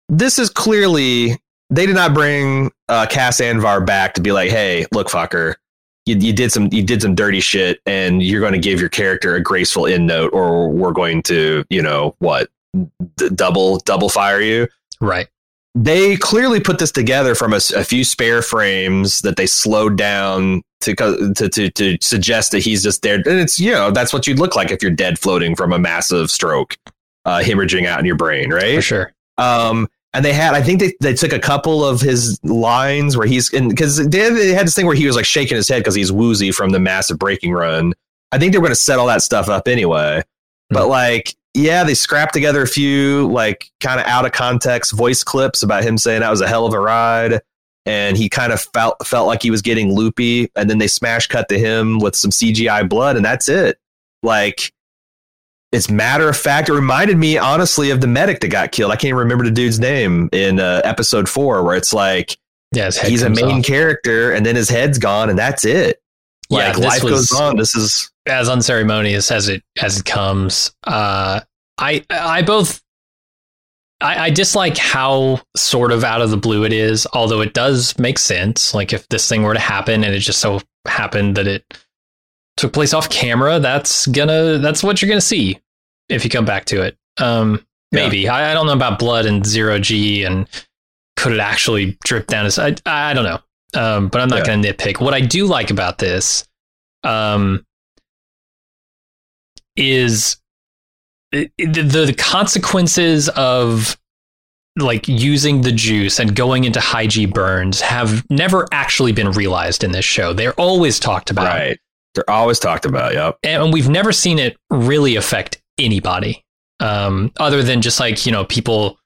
this is clearly they did not bring uh, Cas Anvar back to be like, hey, look, fucker, you, you did some you did some dirty shit, and you're going to give your character a graceful end note, or we're going to, you know, what, D- double double fire you. Right. They clearly put this together from a few spare frames that they slowed down to, to to to suggest that he's just there. And it's you know that's what you'd look like if you're dead floating from a massive stroke, uh, hemorrhaging out in your brain, right? For sure. Um, and they had, I think they, they took a couple of his lines where he's, in because they, they had this thing where he was like shaking his head because he's woozy from the massive breaking run. I think they were going to set all that stuff up anyway. But like, yeah, they scrapped together a few like kind of out of context voice clips about him saying that was a hell of a ride. And he kind of felt felt like he was getting loopy, and then they smash cut to him with some CGI blood, and that's it. Like, it's matter of fact. It reminded me, honestly, of the medic that got killed. I can't even remember the dude's name in uh, episode four, where it's like Yeah, he's a main off. character, and then his head's gone, and that's it. Yeah, Like this life was- goes on. This is as unceremonious as it as it comes. Uh, I I both I, I dislike how sort of out of the blue it is, although it does make sense. Like if this thing were to happen and it just so happened that it took place off camera, that's gonna that's what you're gonna see if you come back to it. Um, Yeah. maybe I, I don't know about blood and zero G and could it actually drip down his? I I don't know. Um, but I'm not Yeah. going to nitpick. What I do like about this, um, is it- it- the, the consequences of like using the juice and going into high G burns have never actually been realized in this show. They're always talked about, right. They're always talked about. Yep. and we've never seen it really affect anybody, um, other than just like you know people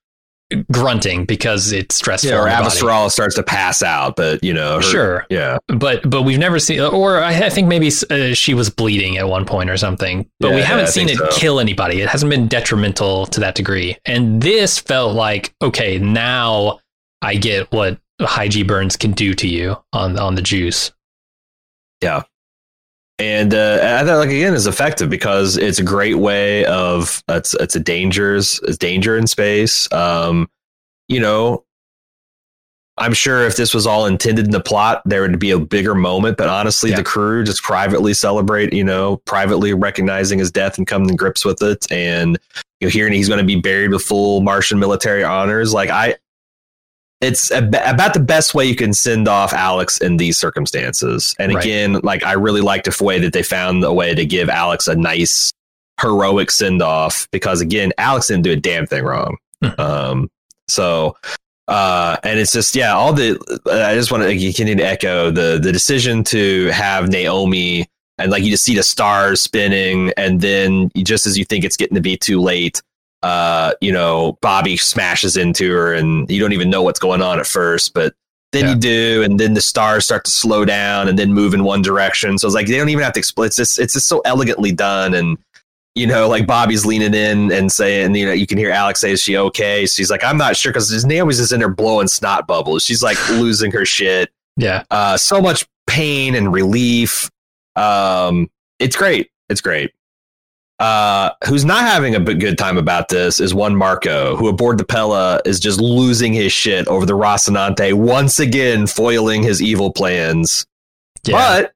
grunting because it's stressful. Yeah, or on the body. Avasarala starts to pass out, but you know, her- Sure. yeah, but but we've never seen or I, I think maybe uh, she was bleeding at one point or something but we haven't yeah, seen it so. kill anybody it hasn't been detrimental to that degree and this felt like okay now i get what high g burns can do to you on on the juice and uh, I thought like again is effective because it's a great way of it's it's a dangers it's danger in space. Um, you know, I'm sure if this was all intended in the plot, there would be a bigger moment. But honestly, Yeah. the crew just privately celebrate, you know, privately recognizing his death and coming to grips with it, and you know, hearing he's going to be buried with full Martian military honors. Like I, it's ab- about the best way you can send off Alex in these circumstances. And Right. again, like I really liked the way that they found a way to give Alex a nice heroic send off because again, Alex didn't do a damn thing wrong. Mhm. Um, so uh, and it's just yeah, all the I just want to continue to echo the the decision to have Naomi and like you just see the stars spinning, and then just as you think it's getting to be too late, uh, you know, Bobbie smashes into her, and you don't even know what's going on at first, but then Yeah. you do, and then the stars start to slow down and then move in one direction. So it's like they don't even have to explain. It's just it's just so elegantly done, and you know, like Bobbie's leaning in and saying, you know, you can hear Alex say, "Is she okay?" She's like, "I'm not sure," because Naomi's just in there blowing snot bubbles. She's like losing her shit. yeah Uh, so much pain and relief. Um, it's great. It's great. Uh, who's not having a good time about this is one Marco, who aboard the Pella is just losing his shit over the Rocinante once again, foiling his evil plans. yeah But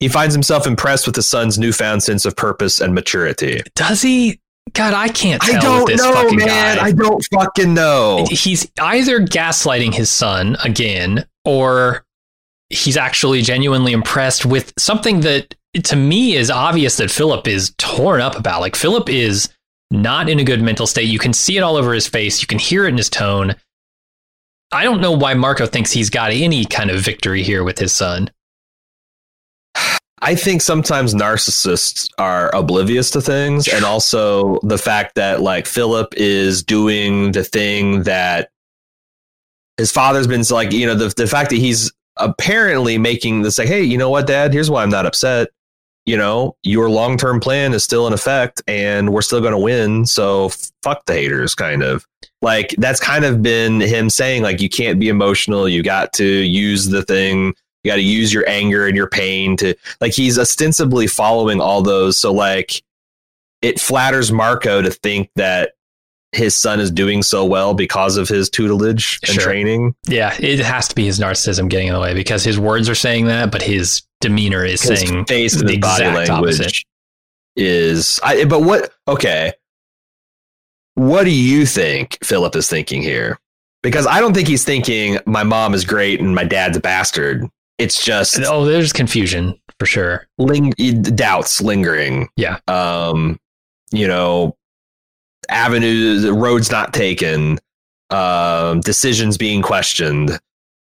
he finds himself impressed with his son's newfound sense of purpose and maturity. does he god i can't tell I don't this know, fucking man. guy I don't fucking know. he's either gaslighting his son again or he's actually genuinely impressed with something that to me is obvious that Philip is torn up about. Like Philip is not in a good mental state. You can see it all over his face. You can hear it in his tone. I don't know why Marco thinks he's got any kind of victory here with his son. I think sometimes narcissists are oblivious to things, and also the fact that like Philip is doing the thing that his father's been like, you know, the the fact that he's apparently making this like, hey, you know what, Dad? Here's why I'm not upset. You know, your long term plan is still in effect, and we're still going to win. So fuck the haters, kind of like that's kind of been him saying like, you can't be emotional. You got to use the thing. You got to use your anger and your pain to like he's ostensibly following all those so like it flatters marco to think that his son is doing so well because of his tutelage and Sure. training Yeah, it has to be his narcissism getting in the way because his words are saying that, but his demeanor is his saying face and the his body exact language opposite. is I, but what okay what do you think philip is thinking here because i don't think he's thinking my mom is great and my dad's a bastard it's just Oh, there's confusion for sure. ling- doubts lingering. Yeah. Um, you know, avenues, roads not taken, um, decisions being questioned.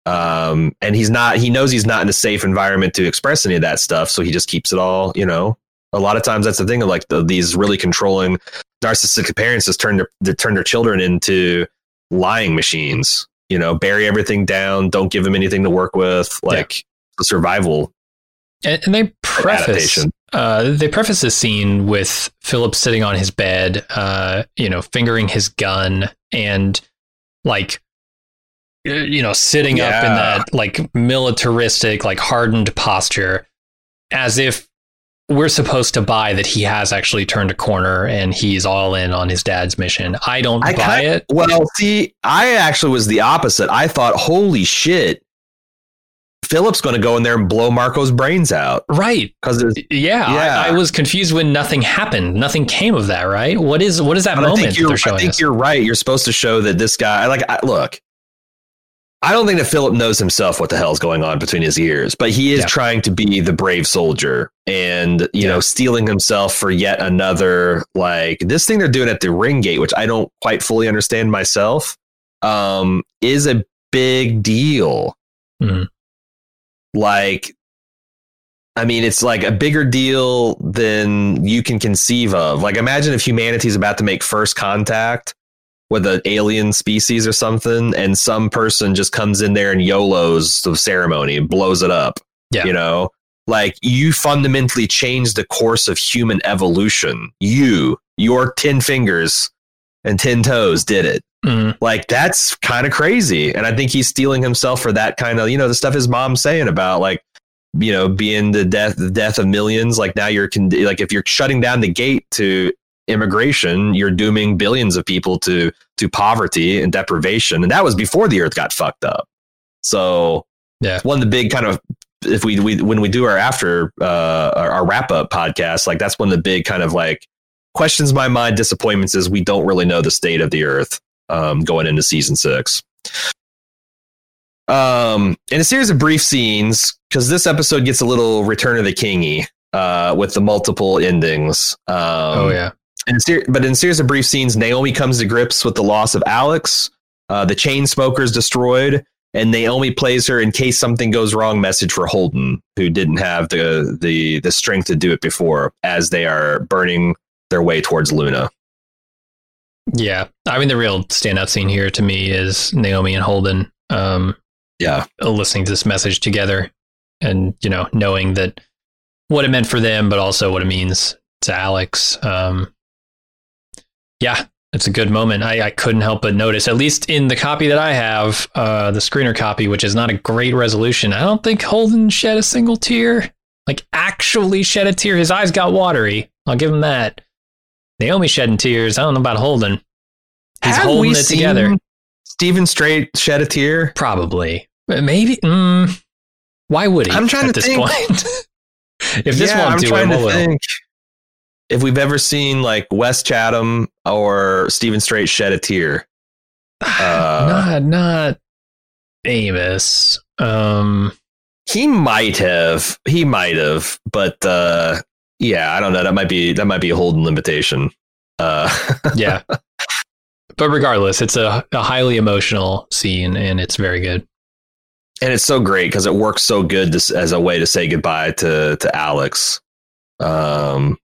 Um, and he's not, he knows he's not in a safe environment to express any of that stuff. So he just keeps it all, you know, a lot of times that's the thing of like the, these really controlling narcissistic parents just turn their, turn their children into lying machines, you know, bury everything down. Don't give them anything to work with. Like the survival And, and they preface uh, they preface this scene with Philip sitting on his bed, uh, you know, fingering his gun and like you know, sitting up in that like militaristic, like hardened posture, as if we're supposed to buy that he has actually turned a corner and he's all in on his dad's mission. I don't I buy it. Well, see, I actually was the opposite. I thought, holy shit, Philip's going to go in there and blow Marco's brains out Right. because Yeah, Yeah. I, I was confused when nothing happened. Nothing came of that. Right? What is what is that I moment think that you're, I think you're right. You're supposed to show that this guy, like, I, look, I don't think that Philip knows himself what the hell's going on between his ears, but he is Yeah. trying to be the brave soldier and, you Yeah. know, stealing himself for yet another, like, this thing they're doing at the ring gate, which I don't quite fully understand myself, um, is a big deal. Mhm. Like, I mean, it's like a bigger deal than you can conceive of. Like, imagine if humanity's about to make first contact with an alien species or something, and some person just comes in there and YOLOs the ceremony and blows it up. Yeah. You know, like you fundamentally change the course of human evolution. You, your 10 fingers and 10 toes did it. Mm. Like that's kind of crazy. And I think he's stealing himself for that kind of, you know, the stuff his mom's saying about like, you know, being the death, the death of millions. Like now you're con- like, if you're shutting down the gate to immigration, you're dooming billions of people to, to poverty and deprivation. And that was before the earth got fucked up. So Yeah. one of the big kind of if we, we when we do our after uh our, our wrap up podcast like that's one of the big kind of like questions my mind disappointments is we don't really know the state of the earth um going into season six um in a series of brief scenes because this episode gets a little return of the kingy uh with the multiple endings um oh yeah. in ser- but in a series of brief scenes, Naomi comes to grips with the loss of Alex. Uh, the Chetzemoka is destroyed, and Naomi plays her in case something goes wrong message for Holden, who didn't have the the the strength to do it before, as they are burning their way towards Luna. Yeah. I mean, the real standout scene here to me is Naomi and Holden um, Yeah, listening to this message together and, you know, knowing that what it meant for them, but also what it means to Alex. Um, yeah, it's a good moment. I, I couldn't help but notice, at least in the copy that I have, uh, the screener copy, which is not a great resolution, I don't think Holden shed a single tear. Like, actually shed a tear. His eyes got watery. I'll give him that. Naomi shedding tears. I don't know about Holden. He's Have holding it together. Steven Strait shed a tear. Probably. Maybe. Mm, why would he? I'm trying at to this think. point. if this yeah, won't I'm do trying it, to think if we've ever seen like Wes Chatham or Steven Strait shed a tear. Uh, not not Amos. Um, He might have. He might have, but uh, yeah, I don't know. That might be that might be a Holden limitation. Uh, yeah. but regardless, it's a, a highly emotional scene, and it's very good. and it's so great because it works so good to, as a way to say goodbye to to Alex. Um,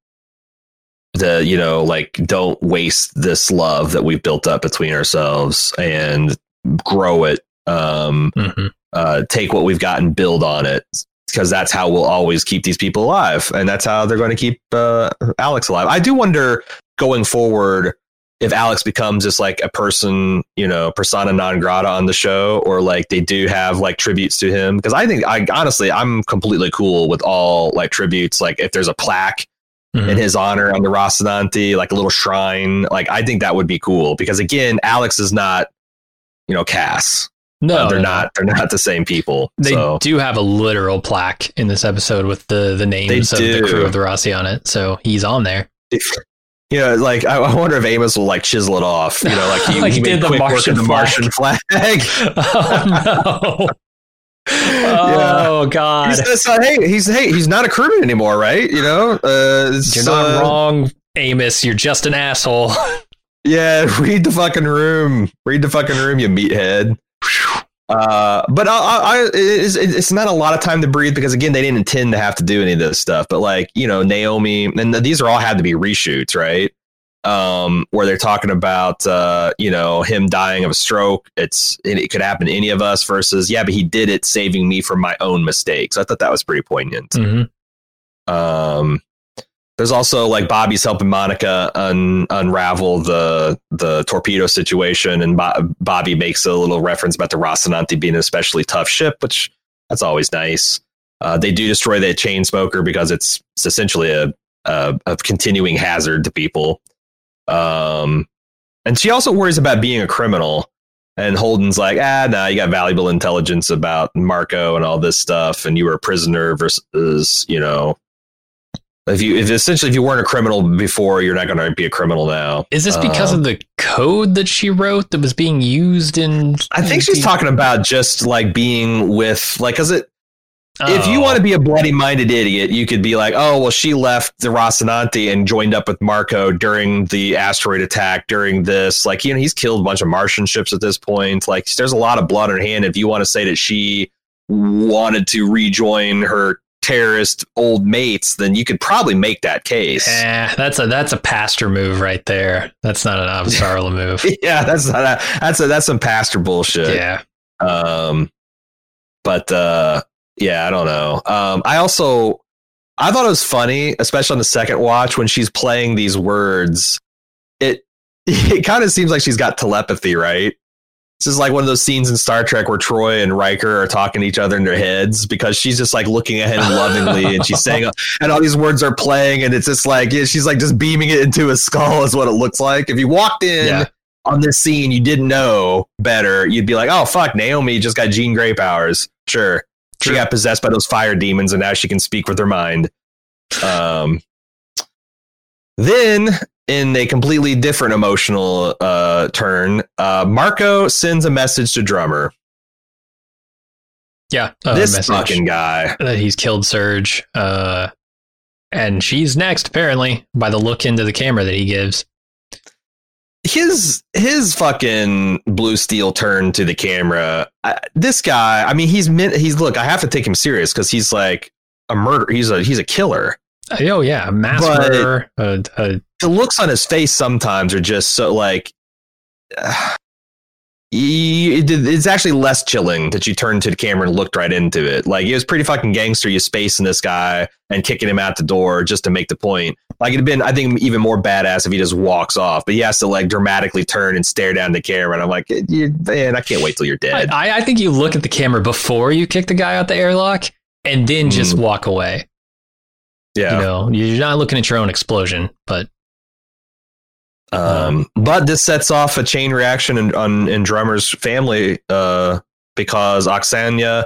the you know like don't waste this love that we've built up between ourselves and grow it. Um, hmm uh, take what we've got and build on it because that's how we'll always keep these people alive and that's how they're going to keep uh, alex alive i do wonder going forward if alex becomes just like a person you know persona non grata on the show or like they do have like tributes to him because i think i honestly i'm completely cool with all like tributes like if there's a plaque Mm-hmm. in his honor on the Rocinante, like a little shrine. Like I think that would be cool because again, Alex is not, you know, Cas. No, Uh, they're no. not. They're not the same people. They so do have a literal plaque in this episode with the the names of the crew of the Roci on it, so he's on there. if, you know, like I, I wonder if Amos will like chisel it off. You know, like he, Like he did the Martian the Martian flag. oh no! Yeah. Oh god! He's, not- hey, he's hey, he's not a crewman anymore, right? You know, uh, you're not uh, wrong, Amos. You're just an asshole. Yeah, read the fucking room. Read the fucking room, you meathead. Uh, but I, I, I it's, it's not a lot of time to breathe because again, they didn't intend to have to do any of this stuff. But like you know, Naomi, and these are all had to be reshoots, right? Um, where they're talking about uh, you know him dying of a stroke. It's it, could happen to any of us. Versus, yeah, but he did it, saving me from my own mistakes. I thought that was pretty poignant. Mhm. Um, there's also like Bobbie's helping Monica un- unravel the the torpedo situation, and Bo- Bobbie makes a little reference about the Rocinante being an especially tough ship, which that's always nice. Uh, they do destroy that Chetzemoka because it's, it's essentially a, a a continuing hazard to people. Um, and she also worries about being a criminal. And Holden's like, ah, nah, you got valuable intelligence about Marco and all this stuff, and you were a prisoner versus, you know, if you if essentially if you weren't a criminal before, you're not going to be a criminal now. Is this because Um, of the code that she wrote that was being used in? I think she's talking about just like being with like because it if you Oh. want to be a bloody minded idiot, you could be like, oh well, she left the Rocinante and joined up with Marco during the asteroid attack. During this, like you know, he's killed a bunch of Martian ships at this point. Like there's a lot of blood on her hand. If you want to say that she wanted to rejoin her terrorist old mates, then you could probably make that case. Eh, that's a that's a Paster move right there. That's not an Avasarala move. yeah, that's not a, that's a, that's some Paster bullshit. Yeah. Um, but uh, yeah, I don't know. Um, I also I thought it was funny, especially on the second watch when she's playing these words. It it kind of seems like she's got telepathy, right? This is like one of those scenes in Star Trek where Troi and Riker are talking to each other in their heads because she's just like looking at him lovingly and she's saying, and all these words are playing, and it's just like yeah, she's like just beaming it into his skull, is what it looks like. If you walked in Yeah. on this scene, you didn't know better, you'd be like, oh, fuck, Naomi just got Jean Grey powers. Sure. She got possessed by those fire demons and now she can speak with her mind. Um, then, in a completely different emotional uh, turn, uh, Marco sends a message to Drummer. Yeah. a this fucking guy. that he's killed Serge. Uh, and she's next, apparently, by the look into the camera that he gives. his his fucking blue steel turn to the camera. I, this guy, I mean, he's. He's look. I have to take him serious because he's like a murder. He's a he's a killer. Oh yeah, a mass But- murderer. Uh, uh, The looks on his face sometimes are just so like. uh, it's actually less chilling that you turned to the camera and looked right into it. Like it was pretty fucking gangster. You spacing this guy and kicking him out the door just to make the point. Like it'd been, I think, even more badass if he just walks off. But he has to like dramatically turn and stare down the camera. And I'm like, man, I can't wait till you're dead. I, I think you look at the camera before you kick the guy out the airlock, and then just Mm. walk away. yeah. You know, you're not looking at your own explosion, but Um, but this sets off a chain reaction in, on in Drummer's family uh, because Oksana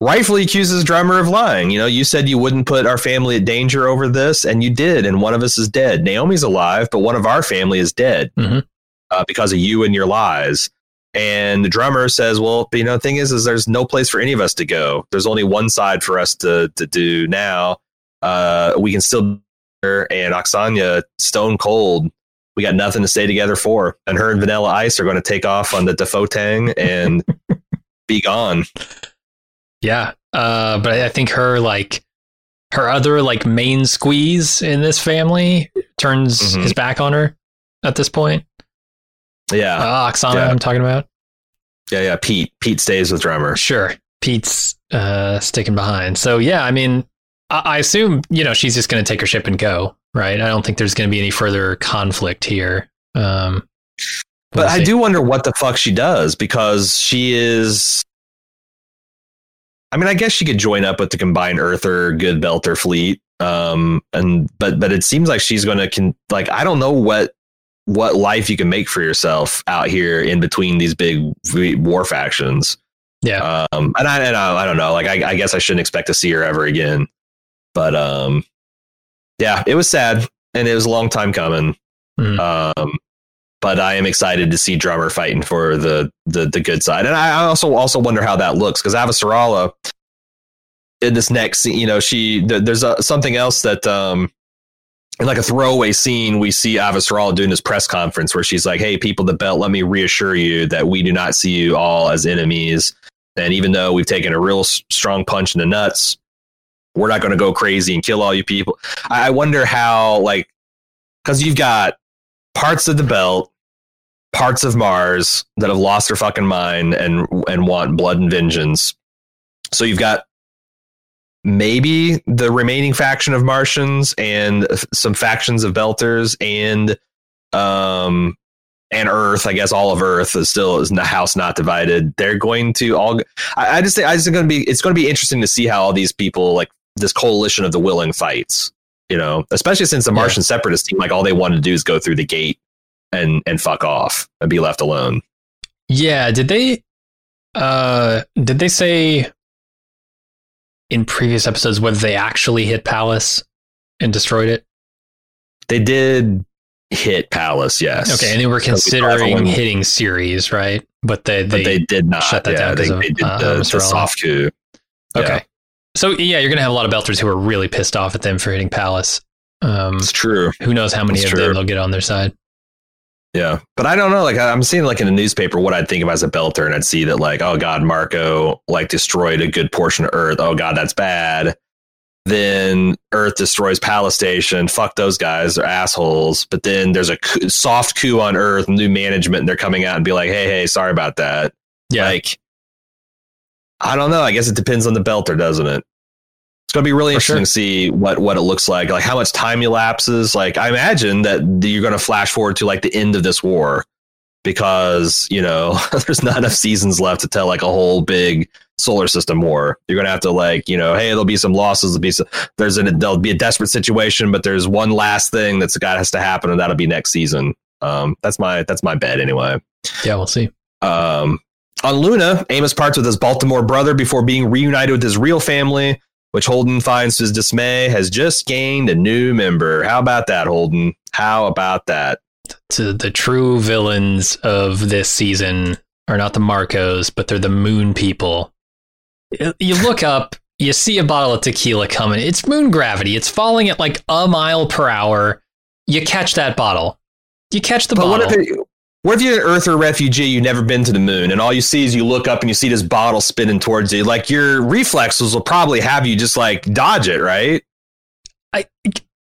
rightfully accuses Drummer of lying. You know, you said you wouldn't put our family at danger over this, and you did, and one of us is dead. Naomi's alive, but one of our family is dead Mhm. uh, because of you and your lies. And the drummer says, "Well, you know, the thing is, is there's no place for any of us to go. There's only one side for us to to do now. Uh, we can still." And Oksana, stone cold, we got nothing to stay together for. And her and Vanilla Ice are going to take off on the Defotang and be gone. yeah. Uh, but I think her like her other like main squeeze in this family turns Mhm. his back on her at this point. Yeah, Uh, Oksana, Yeah. I'm talking about. yeah, yeah. Pete, Pete stays with drummer. Sure. Pete's uh, sticking behind. So, yeah, I mean, I, I assume, you know, she's just going to take her ship and go, right? I don't think there's going to be any further conflict here. Um, But I do wonder what the fuck she does because she is. I mean, I guess she could join up with the combined Earther Good Belter fleet. Um, and but but it seems like she's going to con- like I don't know what what life you can make for yourself out here in between these big war factions. Yeah. Um, and I, and I, I don't know. Like, I, I guess I shouldn't expect to see her ever again. But um, yeah, it was sad, and it was a long time coming. Mhm. Um, but I am excited to see Drummer fighting for the the, the good side, and I also also wonder how that looks because Avasarala in this next, scene, you know, she th- there's a, something else that um. In like a throwaway scene, we see Avasarala doing this press conference where she's like, "Hey, people the belt, let me reassure you that we do not see you all as enemies. And even though we've taken a real s- strong punch in the nuts, we're not going to go crazy and kill all you people. I wonder how, like, because you've got parts of the belt, parts of Mars that have lost their fucking mind and and want blood and vengeance. So you've got maybe the remaining faction of Martians and some factions of Belters and um and Earth, I guess all of Earth is still is the house not divided. They're going to all. I, I just think I just going to be. It's going to be interesting to see how all these people, like this coalition of the willing, fights. You know, especially since the Yeah. Martian separatists seem like all they want to do is go through the gate and and fuck off and be left alone. Yeah. Did they, uh, did they say in previous episodes whether they actually hit Pallas and destroyed it? They did hit Pallas, yes. Okay. And they were So we considering everyone- hitting Ceres, right? But they, they, but they did not. shut that yeah, down they, of, they did uh, the, the soft coup. okay. yeah. So, yeah, you're going to have a lot of Belters who are really pissed off at them for hitting Pallas. Um, It's true. who knows how many It's of true. them they'll get on their side. Yeah, but I don't know. Like I'm seeing like in the newspaper what I'd think of as a belter, and I'd see that like, oh god, Marco like destroyed a good portion of Earth. Oh god, that's bad. then Earth destroys Pallas Station. Fuck those guys, they're assholes. But then there's a soft coup on Earth, new management, and they're coming out and be like, "Hey, hey, sorry about that." Yeah. Like, I don't know. I guess it depends on the belter, doesn't it? It's going to be really For interesting sure. to see what what it looks like, like how much time elapses. Like, I imagine that you're going to flash forward to like the end of this war because you know there's not enough seasons left to tell like a whole big solar system war. You're gonna have to like you know, hey, there'll be some losses. There'll be some, there's an there'll be a desperate situation, but there's one last thing that's got has to happen, and that'll be next season. Um, that's my that's my bet anyway. Yeah, we'll see. Um, on Luna, Amos parts with his Baltimore brother before being reunited with his real family, which Holden finds to his dismay has just gained a new member. How about that, Holden? How about that? To the true villains of this season are not the Marcos, but they're the Moon people. You look up, you see a bottle of tequila coming. It's moon gravity. It's falling at like a mile per hour. You catch that bottle. You catch the But bottle. what if, it, what if you're an Earth or refugee, you've never been to the moon, and all you see is you look up and you see this bottle spinning towards you? Like your reflexes will probably have you just like dodge it, right? I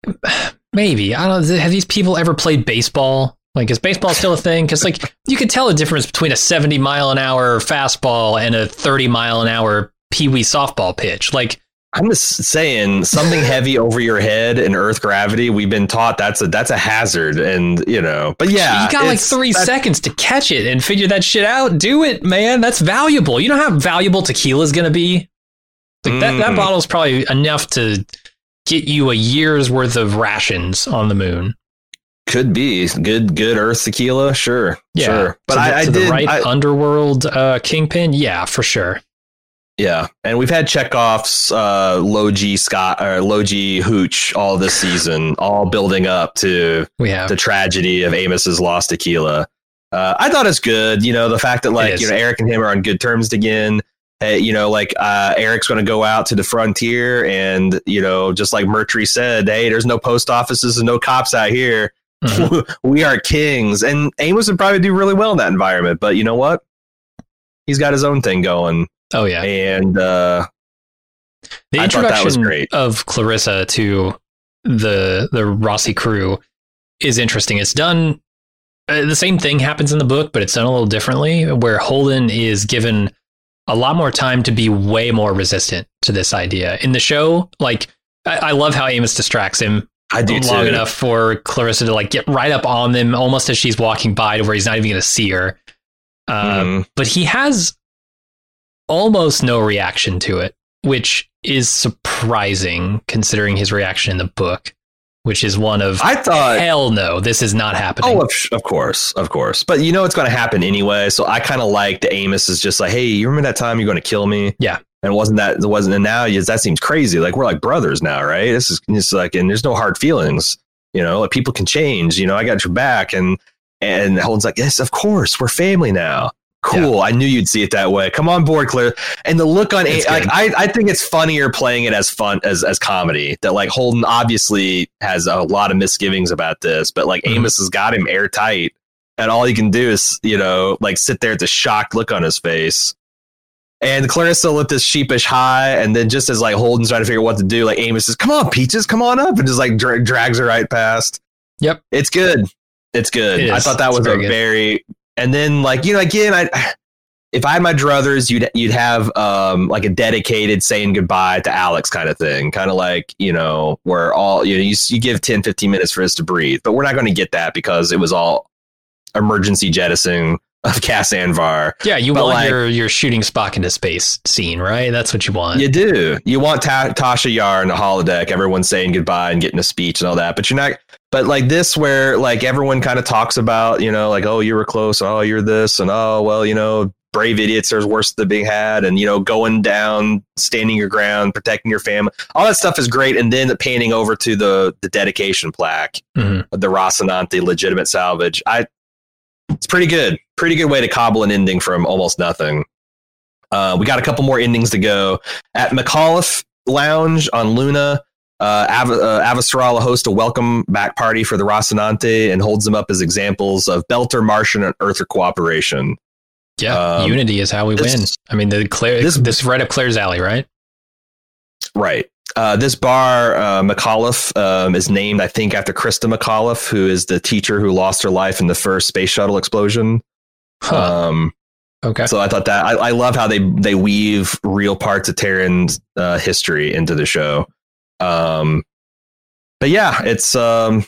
maybe I don't. know. Have these people ever played baseball? Like, is baseball still a thing? Because like you could tell the difference between a seventy mile an hour fastball and a thirty mile an hour pee wee softball pitch. Like, I'm just saying something heavy over your head in Earth gravity. We've been taught that's a that's a hazard, and you know. But yeah, you got like three seconds to catch it and figure that shit out. Do it, man. That's valuable. You know how valuable tequila's gonna be. Like that. That Mm. bottle's probably enough to get you a year's worth of rations on the moon. Could be good, good Earth tequila, sure, Yeah, sure. But to the, I, I to did, the right I- underworld uh, kingpin. Yeah, for sure. Yeah. And we've had Chekhov's uh, low G Scott or low G hooch all this season, all building up to We have. the tragedy of Amos's lost tequila. Uh, I thought it's good. You know, the fact that like you know Erich and him are on good terms again. Hey, you know, like uh, Erich's going to go out to the frontier, and you know, just like Mercury said, hey, there's no post offices and no cops out here. Mhm. we are kings, and Amos would probably do really well in that environment. But you know what? He's got his own thing going, Oh yeah. and uh, The I thought that was introduction great. of Clarissa to the the Roci crew is interesting. It's done uh, the same thing happens in the book, but it's done a little differently. Where Holden is given a lot more time to be way more resistant to this idea in the show. Like I, I love how Amos distracts him I do long too. enough for Clarissa to like get right up on them almost as she's walking by to where he's not even going to see her. Uh, Mhm. But he has almost no reaction to it, which is surprising considering his reaction in the book, which is one of I thought hell no, this is not happening. Oh, of, of course, of course. But you know it's going to happen anyway. So I kind of like the Amos is just like, hey, you remember that time you're going to kill me? Yeah. And wasn't that it wasn't and now that seems crazy. Like we're like brothers now, right? This is it's like and there's no hard feelings. You know, like people can change. You know, I got your back, and and Holden's like, yes, of course, we're family now. Cool. I knew you'd see it that way. Come on board, Claire. And the look on it's a- like I, I think it's funnier playing it as fun as as comedy. That like Holden obviously has a lot of misgivings about this, but like Mhm. Amos has got him airtight, and all he can do is you know like sit there with a shocked look on his face. And Clarissa with this sheepish high, and then just as like Holden's trying to figure out what to do, like Amos says, "Come on, Peaches, come on up," and just like dra- drags her right past. Yep. it's good. It's good. It I thought that It's was a good. very. And then like you know again, I if I had my druthers, you'd you'd have um like a dedicated saying goodbye to Alex kind of thing, kind of like you know where all you know you, you give 10, 15 minutes for us to breathe, but we're not going to get that because it was all emergency jettisoning of Cas Anvar. yeah, you but want like- your your shooting Spock into space scene, right? That's what you want. You do. You want Ta- Tasha Yar in the holodeck, everyone saying goodbye and getting a speech and all that, but you're not. But like this, where like everyone kind of talks about, you know, like oh you were close, oh you're this, and oh well, you know, brave idiots. There's worse than being had, and you know, going down, standing your ground, protecting your family. All that stuff is great, and then panning over to the the dedication plaque, Mhm. the Rocinante legitimate salvage. I, it's pretty good. Pretty good way to cobble an ending from almost nothing. Uh, we got a couple more endings to go at McAuliffe Lounge on Luna. Uh, Av- uh, Avasarala hosts a welcome back party for the Rocinante and holds them up as examples of Belter, Martian, and Earther cooperation. Yeah, Um, unity is how we this- win. I mean, the Claire, this- this, right up Claire's alley, right? Right. Uh, this bar, uh, McAuliffe, um, is named, I think, after Christa McAuliffe, who is the teacher who lost her life in the first space shuttle explosion. Huh. Um, okay. so I thought that I, I love how they they weave real parts of Terran's uh, history into the show. Um, but yeah, it's um,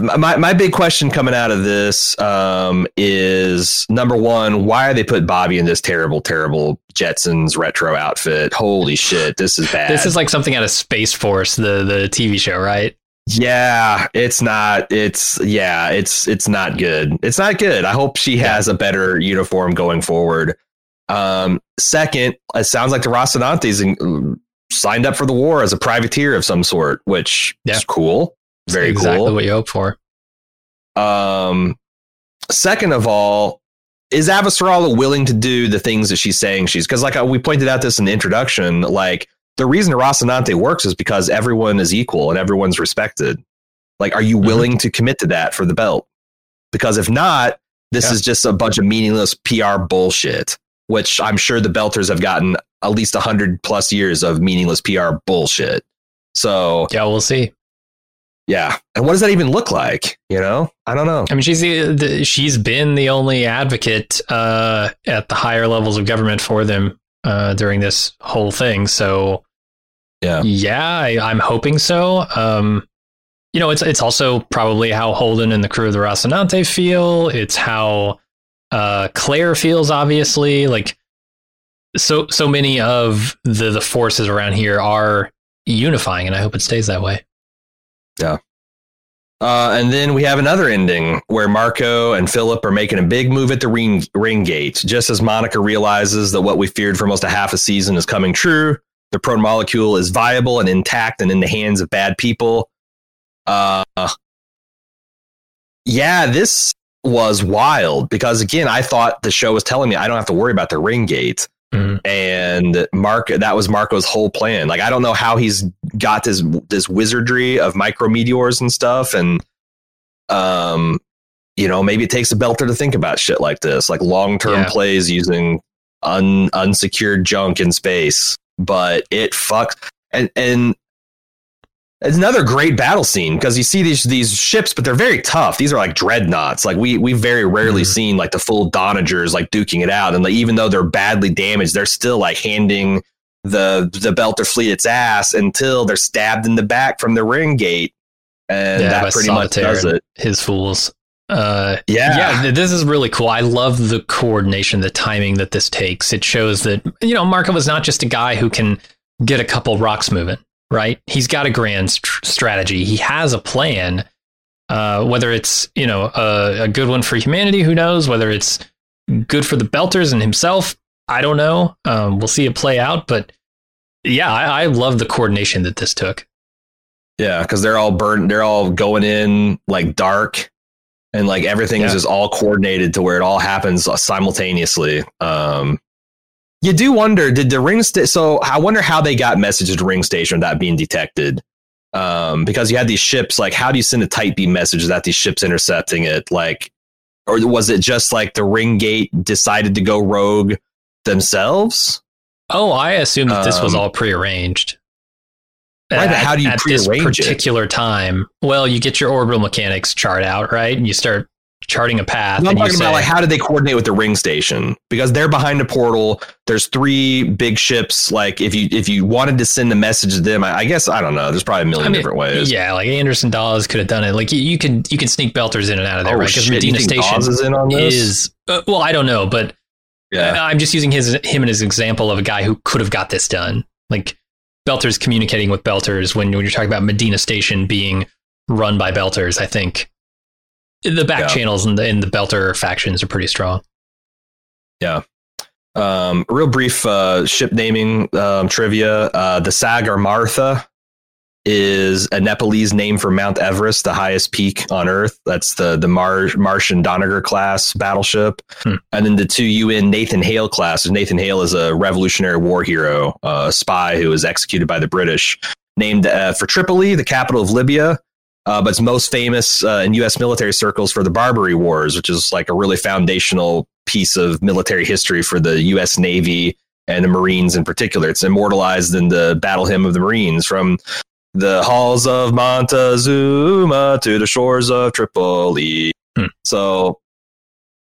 my my big question coming out of this um, is number one, why they put Bobbie in this terrible, terrible Jetsons retro outfit? Holy shit, this is bad. This is like something out of Space Force, the the TV show, right? Yeah, it's not. It's yeah, it's it's not good. It's not good. I hope she has a better uniform going forward. Um, second, it sounds like the Rocinante's in, signed up for the war as a privateer of some sort, which Yeah. is cool. Very exactly cool. what you hope for. Um, second of all, is Avasarala willing to do the things that she's saying she's? Because like uh, we pointed out this in the introduction, like the reason Rocinante works is because everyone is equal and everyone's respected. Like, are you Mhm. willing to commit to that for the belt? Because if not, this Yeah. is just a bunch of meaningless PR bullshit. Which I'm sure the Belters have gotten at least hundred plus years of meaningless PR bullshit. So Yeah, we'll see. yeah, and what does that even look like? You know, I don't know. I mean, she's the, the she's been the only advocate uh, at the higher levels of government for them uh, during this whole thing. So, Yeah. yeah, I, I'm hoping so. Um, you know, it's it's also probably how Holden and the crew of the Rocinante feel. It's how uh, Claire feels. Obviously, like so so many of the the forces around here are unifying, and I hope it stays that way. Yeah. Uh, and then we have another ending where Marco and Philip are making a big move at the ring, ring gate, just as Monica realizes that what we feared for almost a half a season is coming true. The protomolecule is viable and intact and in the hands of bad people. Uh, yeah, this was wild because again, I thought the show was telling me I don't have to worry about the ring gate. Mhm. And Mark, that was Marco's whole plan. Like, I don't know how he's got this this wizardry of micrometeors and stuff, and um, you know, maybe it takes a belter to think about shit like this, like long term Yeah. plays using un unsecured junk in space. But it fucks, and and it's another great battle scene because you see these these ships, but they're very tough. These are like dreadnoughts. Like we we very rarely Mhm. seen like the full Donnagers like duking it out, and like even though they're badly damaged, they're still like handing the the Belter fleet its ass until they're stabbed in the back from the ring gate, and Yeah, that pretty much does it. His fools. Uh, Yeah, yeah, this is really cool. I love the coordination, the timing that this takes. It shows that you know Marco is not just a guy who can get a couple rocks moving, right? He's got a grand st- strategy. He has a plan. Uh, whether it's you know a, a good one for humanity, who knows? Whether it's good for the Belters and himself, I don't know. Um, we'll see it play out, but yeah, I, I love the coordination that this took. Yeah, because they're all burned. They're all going in like dark, and like everything is just all coordinated to where it all happens simultaneously. Um, you do wonder, did the ring sta- So I wonder how they got messages to ring station without being detected. Um, because you had these ships. Like, how do you send a type b message without these ships intercepting it? Like, or was it just like the ring gate decided to go rogue themselves? Oh, I assume that this was Um, all prearranged. But how do you at this prearrange it? particular time? Well, you get your orbital mechanics chart out, right? And you start charting a path. No, I'm talking say, about like how did they coordinate with the ring station? Because they're behind a portal. There's three big ships. Like if you if you wanted to send a message to them, I, I guess I don't know. There's probably a million I mean, different ways. Yeah, like Anderson Dawes could have done it. Like you, you can you can sneak belters in and out of there, oh right? Because! Medina Station Dawes is in on this? is uh, well, I don't know, but yeah, I'm just using his him as an example of a guy who could have got this done. Like Belters communicating with Belters when, when you're talking about Medina Station being run by Belters, I think the back Yeah. channels and the in the Belter factions are pretty strong. Yeah. Um, real brief uh, ship naming um, trivia. Uh, the Sagarmatha is a Nepalese name for Mount Everest, the highest peak on Earth. That's the the Mar- Martian Donnager class battleship. Hmm. And then the two UN Nathan Hale class. Nathan Hale is a Revolutionary War hero, uh, a spy who was executed by the British, named uh, for Tripoli, the capital of Libya. Uh, but it's most famous uh, in U.S. military circles for the Barbary Wars, which is like a really foundational piece of military history for the U.S. Navy and the Marines in particular. It's immortalized in the Battle Hymn of the Marines from the halls of Montezuma to the shores of Tripoli. Hmm. So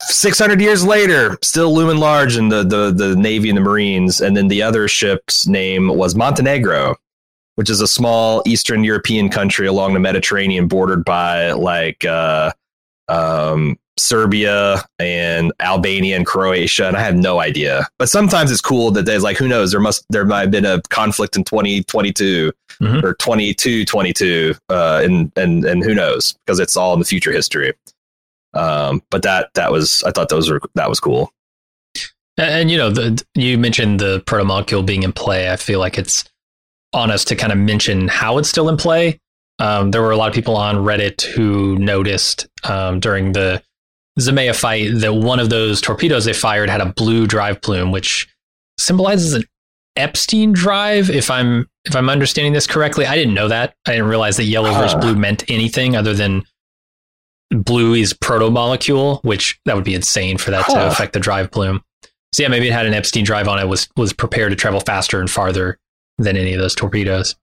600 years later, still looming large in the, the, the Navy and the Marines. And then the other ship's name was Montenegro, which is a small Eastern European country along the Mediterranean bordered by like uh, um, Serbia and Albania and Croatia. And I have no idea. But sometimes it's cool that there's like, who knows, there must, there might have been a conflict in 2022 Mhm. or 22, 22, uh, and, and, and who knows, because it's all in the future history. Um, but that, that was, I thought those were, that was cool. And, and, you know, the, you mentioned the protomolecule being in play. I feel like it's on us to kind of mention how it's still in play. Um, there were a lot of people on Reddit who noticed um, during the Zmeya fight that one of those torpedoes they fired had a blue drive plume, which symbolizes an Epstein drive. If I'm if I'm understanding this correctly, I didn't know that. I didn't realize that yellow versus blue meant anything other than blue is proto molecule, which that would be insane for that to affect the drive plume. So yeah, maybe it had an Epstein drive on it. was was prepared to travel faster and farther than any of those torpedoes.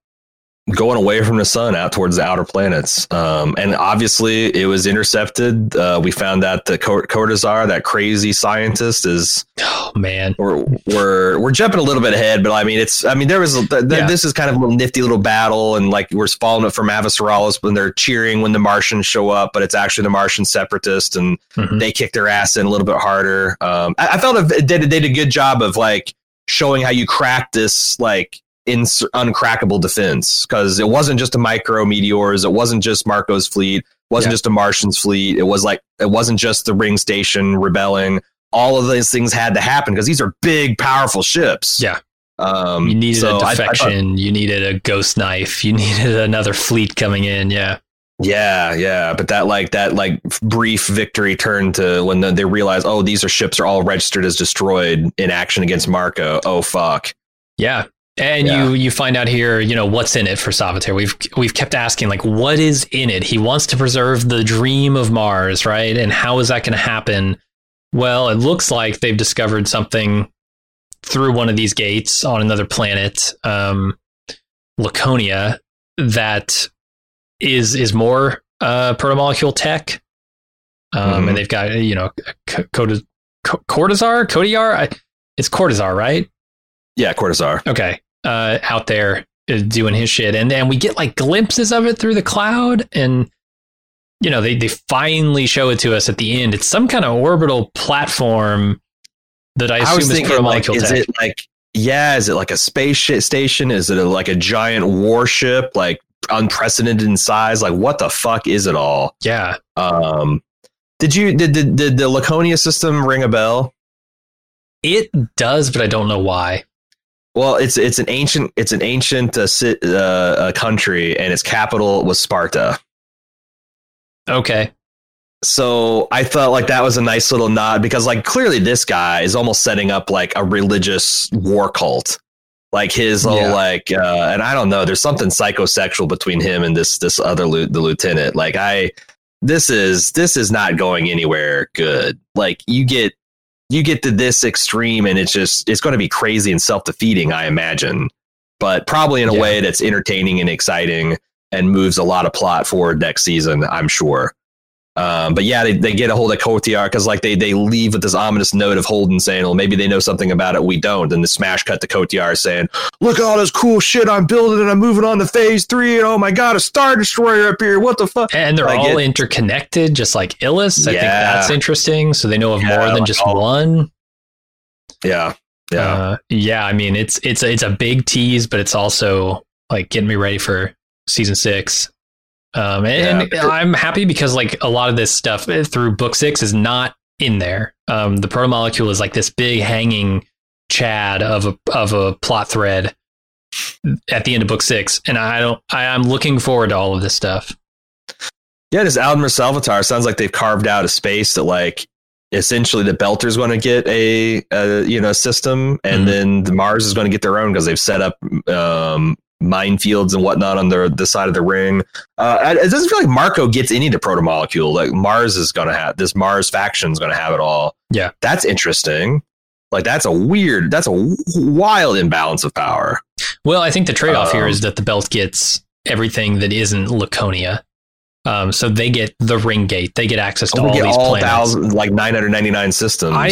going away from the sun out towards the outer planets. Um, and obviously, it was intercepted. Uh, we found out that Cor- Cortazar, that crazy scientist, is Oh man, we're, we're we're jumping a little bit ahead, but I mean, it's I mean, there was th- Yeah. this is kind of a little nifty little battle, and like we're following it from Avasarala's when they're cheering when the Martians show up, but it's actually the Martian separatists, and Mhm. they kick their ass in a little bit harder. Um, I, I felt it did, it did a good job of like showing how you crack this like ins- uncrackable defense because it wasn't just a micro meteors, it wasn't just Marco's fleet, it wasn't Yeah. just a Martian's fleet, it was like it wasn't just the ring station rebelling. All of these things had to happen because these are big, powerful ships. Yeah. Um, you needed so a I- I thought- defection. you needed a ghost knife. You needed another fleet coming in. Yeah. Yeah, yeah, but that like that like brief victory turned to when the, they realize, oh, these are ships are all registered as destroyed in action against Marco. Oh fuck. Yeah. And Yeah. you you find out here, you know, what's in it for Salvatore. We've we've kept asking like what is in it? He wants to preserve the dream of Mars, right? And how is that going to happen? Well, it looks like they've discovered something through one of these gates on another planet, um, Laconia, that is is more uh, protomolecule tech. Um, Mhm. And they've got you know Cortazar, Kodiar. I- It's Cortazar, right? Yeah, Cortazar. okay uh out there uh, doing his shit and then we get like glimpses of it through the cloud and you know they they finally show it to us at the end it's some kind of orbital platform that i I, assume was is thinking, like, is it like, yeah, is it like a space station? Is it a, like a giant warship, like unprecedented in size? Like, what the fuck is it all? yeah Um, did you did, did, did the Laconia system ring a bell? it does but i don't know why Well, it's it's an ancient it's an ancient uh, uh, uh, country, and its capital was Sparta. okay So I felt like that was a nice little nod because, like, clearly this guy is almost setting up like a religious war cult, like his little Yeah. like, uh, and I don't know. There's something psychosexual between him and this this other the lieutenant. Like, I this is this is not going anywhere good. Like, you get you get to this extreme, and it's just it's going to be crazy and self defeating. I imagine, but probably in a Yeah. way that's entertaining and exciting and moves a lot of plot forward next season. I'm sure. Um, but yeah, they, they get a hold of Cotillard because like they they leave with this ominous note of Holden saying, "Well, maybe they know something about it, we don't." And the smash cut to Cotillard saying, "Look at all this cool shit I'm building, and I'm moving on to phase three. And oh my god, a star destroyer up here! What the fuck?" and they're Like all it- interconnected just like illis i think that's interesting so they know of Yeah, more than like just all- one Yeah, yeah, Uh, yeah, I mean it's it's it's a big tease, but it's also like getting me ready for season six. Um, and Yeah. I'm happy because like a lot of this stuff through book six is not in there. Um, the proto molecule is like this big hanging chad of a of a plot thread at the end of book six, and I don't. I, I'm looking forward to all of this stuff. yeah. This Admiral Salvatore sounds like they've carved out a space that like essentially the Belter's want to get a, a you know system, and Mhm. then the Mars is going to get their own because they've set up um, minefields and whatnot on the the side of the ring. Uh, it doesn't feel like Marco gets any of the proto molecule. Like Mars is going to have this Mars faction is going to have it all. Yeah. that's interesting. Like that's a weird, that's a wild imbalance of power. Well, I think the trade off Um, is that the belt gets everything that isn't Laconia. Um, so they get the ring gate. They get access to all these all planets. thousand, like 999 systems. I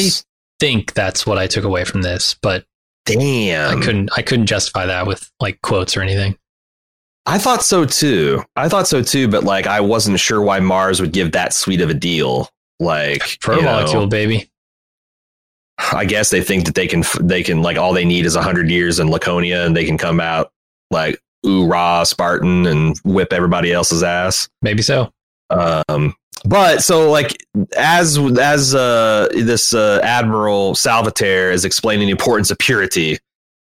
think that's what I took away from this, but Damn. I couldn't I couldn't justify that with like quotes or anything. I thought so too. I thought so too, but like I wasn't sure why Mars would give that sweet of a deal. Like a you know, molecule, baby. I guess they think that they can they can like all they need is hundred years in Laconia and they can come out like ooh rah Spartan and whip everybody else's ass. Maybe so. Um, but so like as as uh, this uh, Admiral Salvatore is explaining the importance of purity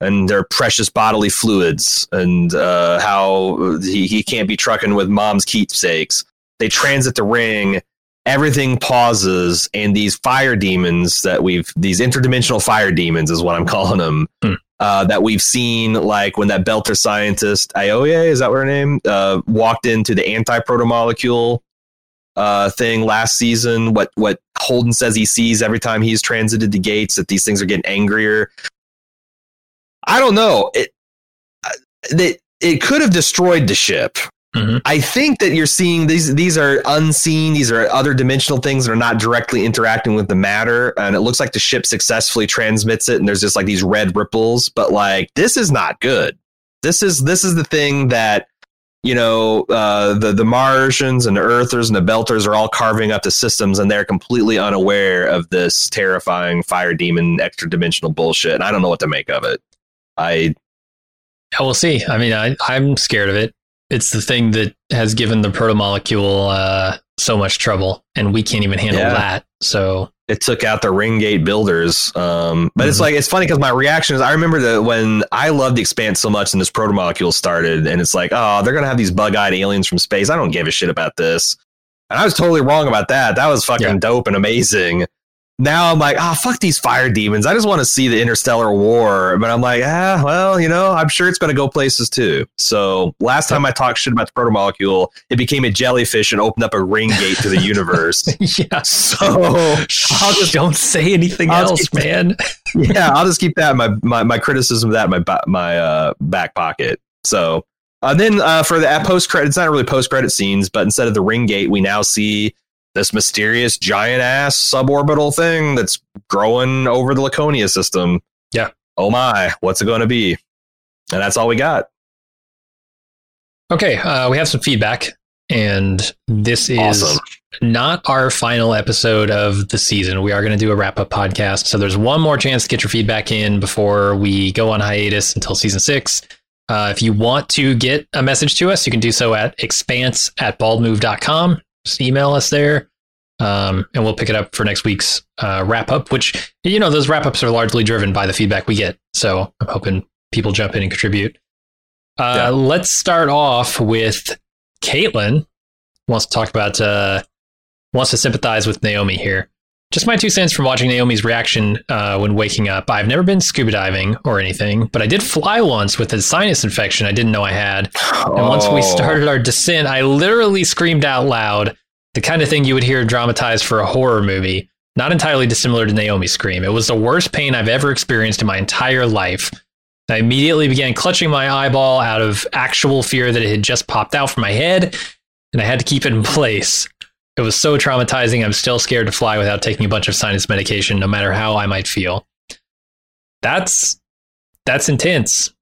and their precious bodily fluids and uh, how he, he can't be trucking with mom's keepsakes. They transit the ring. Everything pauses, and these fire demons that we've these interdimensional fire demons is what I'm calling them. Hmm. Uh, that we've seen, like when that Belter scientist Ioye, is that what her name? Uh, walked into the anti protomolecule uh, thing last season. What what Holden says he sees every time he's transited the gates that these things are getting angrier. I don't know. It uh, it, it could have destroyed the ship. Mhm. I think that you're seeing these these are unseen. These are other dimensional things that are not directly interacting with the matter, and it looks like the ship successfully transmits it. And there's just like these red ripples, but like this is not good. This is this is the thing that you know uh, the the Martians and the Earthers and the Belters are all carving up the systems, and they're completely unaware of this terrifying fire demon extra dimensional bullshit. And I don't know what to make of it. I Yeah, we'll see. I mean, I, I'm scared of it. It's the thing that has given the protomolecule uh, so much trouble, and we can't even handle Yeah. that. So, it took out the ring gate builders. Um, but it's Mhm. like it's funny because my reaction is I remember that when I loved the expanse so much and this protomolecule started, and it's like, oh, they're gonna have these bug-eyed aliens from space. I don't give a shit about this. And I was totally wrong about that. That was fucking Yeah. dope and amazing. Now I'm like, ah, fuck these fire demons. I just want to see the interstellar war. But I'm like, ah, well, you know, I'm sure it's going to go places too. So last time I talked shit about the protomolecule, it became a jellyfish and opened up a ring gate to the universe. yeah. So I'll just don't say anything I'll else, man. yeah, I'll just keep that in my my, my criticism of that in my my uh, back pocket. So uh, then uh, for the post credit, it's not really post credit scenes, but instead of the ring gate, we now see this mysterious giant ass suborbital thing that's growing over the Laconia system. Yeah. Oh my, what's it going to be? And that's all we got. Okay, uh, we have some feedback, and this is Awesome. not our final episode of the season. We are going to do a wrap up podcast. So there's one more chance to get your feedback in before we go on hiatus until season six. Uh, if you want to get a message to us, you can do so at expanse at baldmove.com. Just email us there. Um, and we'll pick it up for next week's uh, wrap up, which, you know, those wrap ups are largely driven by the feedback we get. So I'm hoping people jump in and contribute. Uh, Yeah. Let's start off with Caitlin wants to talk about uh, wants to sympathize with Naomi here. Just my two cents from watching Naomi's reaction uh, when waking up. I've never been scuba diving or anything, but I did fly once with a sinus infection I didn't know I had. And once we Oh. started our descent, I literally screamed out loud, the kind of thing you would hear dramatized for a horror movie. Not entirely dissimilar to Naomi's scream. It was the worst pain I've ever experienced in my entire life. I immediately began clutching my eyeball out of actual fear that it had just popped out from my head, and I had to keep it in place. It was so traumatizing. I'm still scared to fly without taking a bunch of sinus medication, no matter how I might feel. That's that's intense.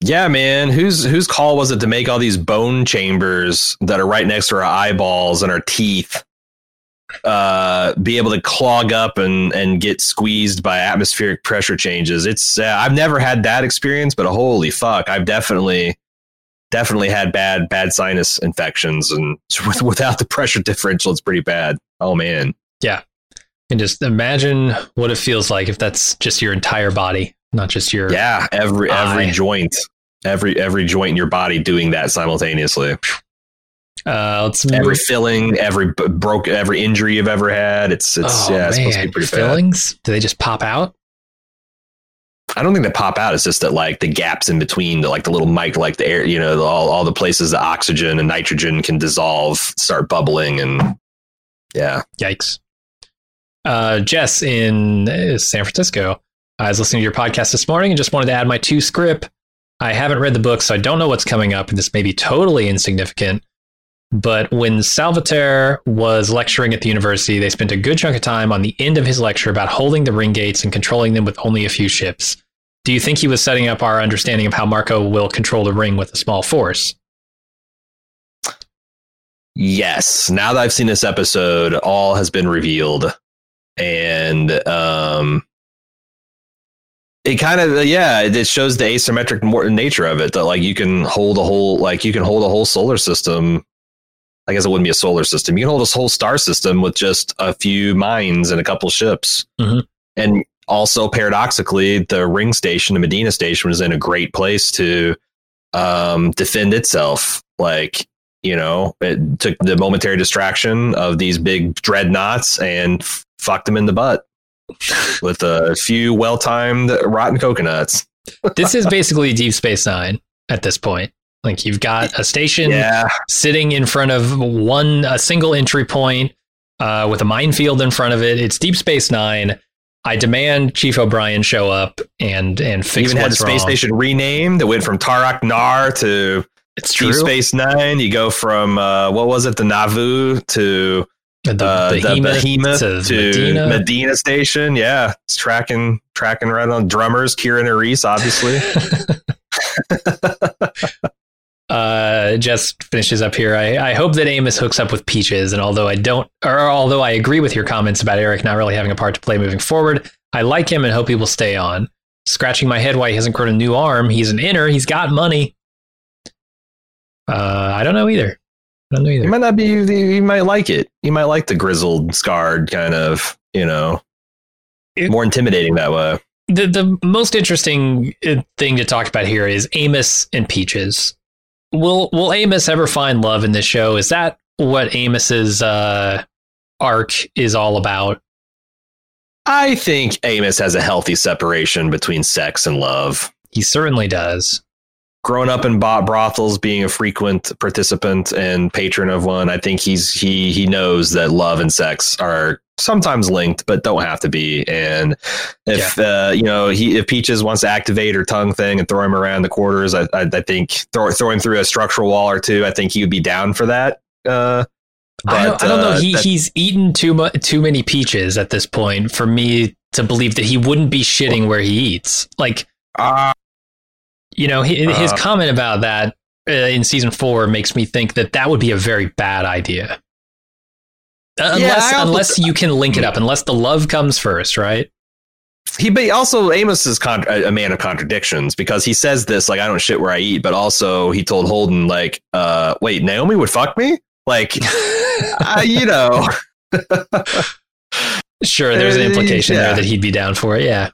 Yeah, man. Whose whose call was it to make all these bone chambers that are right next to our eyeballs and our teeth uh be able to clog up and and get squeezed by atmospheric pressure changes? It's uh, I've never had that experience, but holy fuck, I've definitely definitely had bad bad sinus infections and with, without the pressure differential it's pretty bad. Oh man. Yeah. And just imagine what it feels like if that's just your entire body, not just your Yeah, every every joint. Every every joint in your body doing that simultaneously. Uh, let's move. every filling, every broke, every injury you've ever had. It's it's oh, yeah, it's supposed to man. be pretty bad. Fillings? Do they just pop out? I don't think they pop out. It's just that like the gaps in between, the like the little mic, like the air, you know, the, all all the places that oxygen and nitrogen can dissolve, start bubbling, and yeah, Yikes. Uh, Jess in uh, San Francisco. I was listening to your podcast this morning and just wanted to add my two script. I haven't read the book, so I don't know what's coming up, and this may be totally insignificant. But when Salvatore was lecturing at the university, they spent a good chunk of time on the end of his lecture about holding the ring gates and controlling them with only a few ships. Do you think he was setting up our understanding of how Marco will control the ring with a small force? Yes. Now that I've seen this episode, all has been revealed. And um it kind of yeah, it shows the asymmetric nature of it that like you can hold a whole like you can hold a whole solar system I guess it wouldn't be a solar system. You can hold this whole star system with just a few mines and a couple ships. Mm-hmm. And also, paradoxically, the ring station, the Medina station, was in a great place to um, defend itself. Like, you know, it took the momentary distraction of these big dreadnoughts and f- fucked them in the butt with a few well timed rotten coconuts. this is basically Deep Space Nine at this point. Like you've got a station yeah. sitting in front of one a single entry point uh, with a minefield in front of it. It's Deep Space Nine. I demand Chief O'Brien show up and and fix Even had the space wrong. station renamed. It went from Tarak Nar to it's Deep true. Space Nine. You go from uh, what was it, the Nauvoo to the, uh, behemoth, the behemoth to, to Medina. Medina. Station. Yeah, it's tracking tracking right on drummers. Kieran and Reese, obviously. uh, just finishes up here. I, I hope that Amos hooks up with Peaches, and although I don't, or although I agree with your comments about Erich not really having a part to play moving forward, I like him and hope he will stay on. Scratching my head why he hasn't grown a new arm. He's an inner. He's got money. Uh, I don't know either. I don't know either. He might not be. He might like it. He might like the grizzled, scarred kind of. You know, it, more intimidating that way. The the most interesting uh, thing to talk about here is Amos and Peaches. Will Will Amos ever find love in this show? Is that what Amos's uh, arc is all about? I think Amos has a healthy separation between sex and love. He certainly does. Growing up in brothels, being a frequent participant and patron of one, I think he's he he knows that love and sex are sometimes linked, but don't have to be. And if yeah. uh, you know he if Peaches wants to activate her tongue thing and throw him around the quarters, I I, I think throw throw him through a structural wall or two. I think he would be down for that. Uh, but, I, don't, I don't know. Uh, he he's eaten too much too many peaches at this point for me to believe that he wouldn't be shitting where he eats. Like, uh, you know, he, uh, his comment about that uh, in season four makes me think that that would be a very bad idea. Uh, unless yeah, unless you can link it up, unless the love comes first, right? He but also Amos is con- a man of contradictions because he says this like I don't shit where I eat, but also he told Holden like, uh, wait, Naomi would fuck me, like, uh, you know. sure, there's an implication yeah. there that he'd be down for it. Yeah.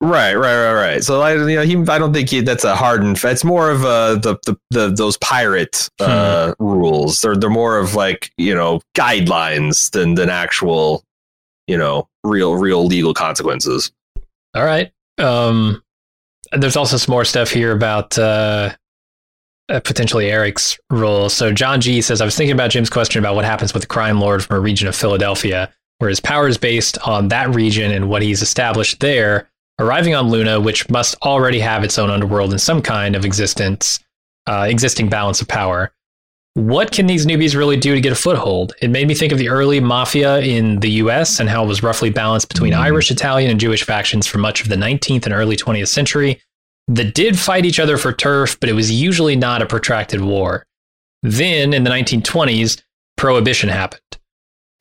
Right, right, right, right. So I, you know, he, I don't think he, that's a hardened. It's more of uh, the, the the those pirate uh, hmm. rules. They're they're more of like you know guidelines than than actual, you know, real real legal consequences. All right. Um, there's also some more stuff here about uh, uh, potentially Erich's role. So John G says, I was thinking about Jim's question about what happens with the crime lord from a region of Philadelphia, where his power is based on that region and what he's established there arriving on Luna, which must already have its own underworld and some kind of existence, uh, existing balance of power. What can these newbies really do to get a foothold? It made me think of the early mafia in the US and how it was roughly balanced between mm. Irish, Italian, and Jewish factions for much of the 19th and early 20th century that did fight each other for turf, but it was usually not a protracted war. Then, in the 1920s, prohibition happened.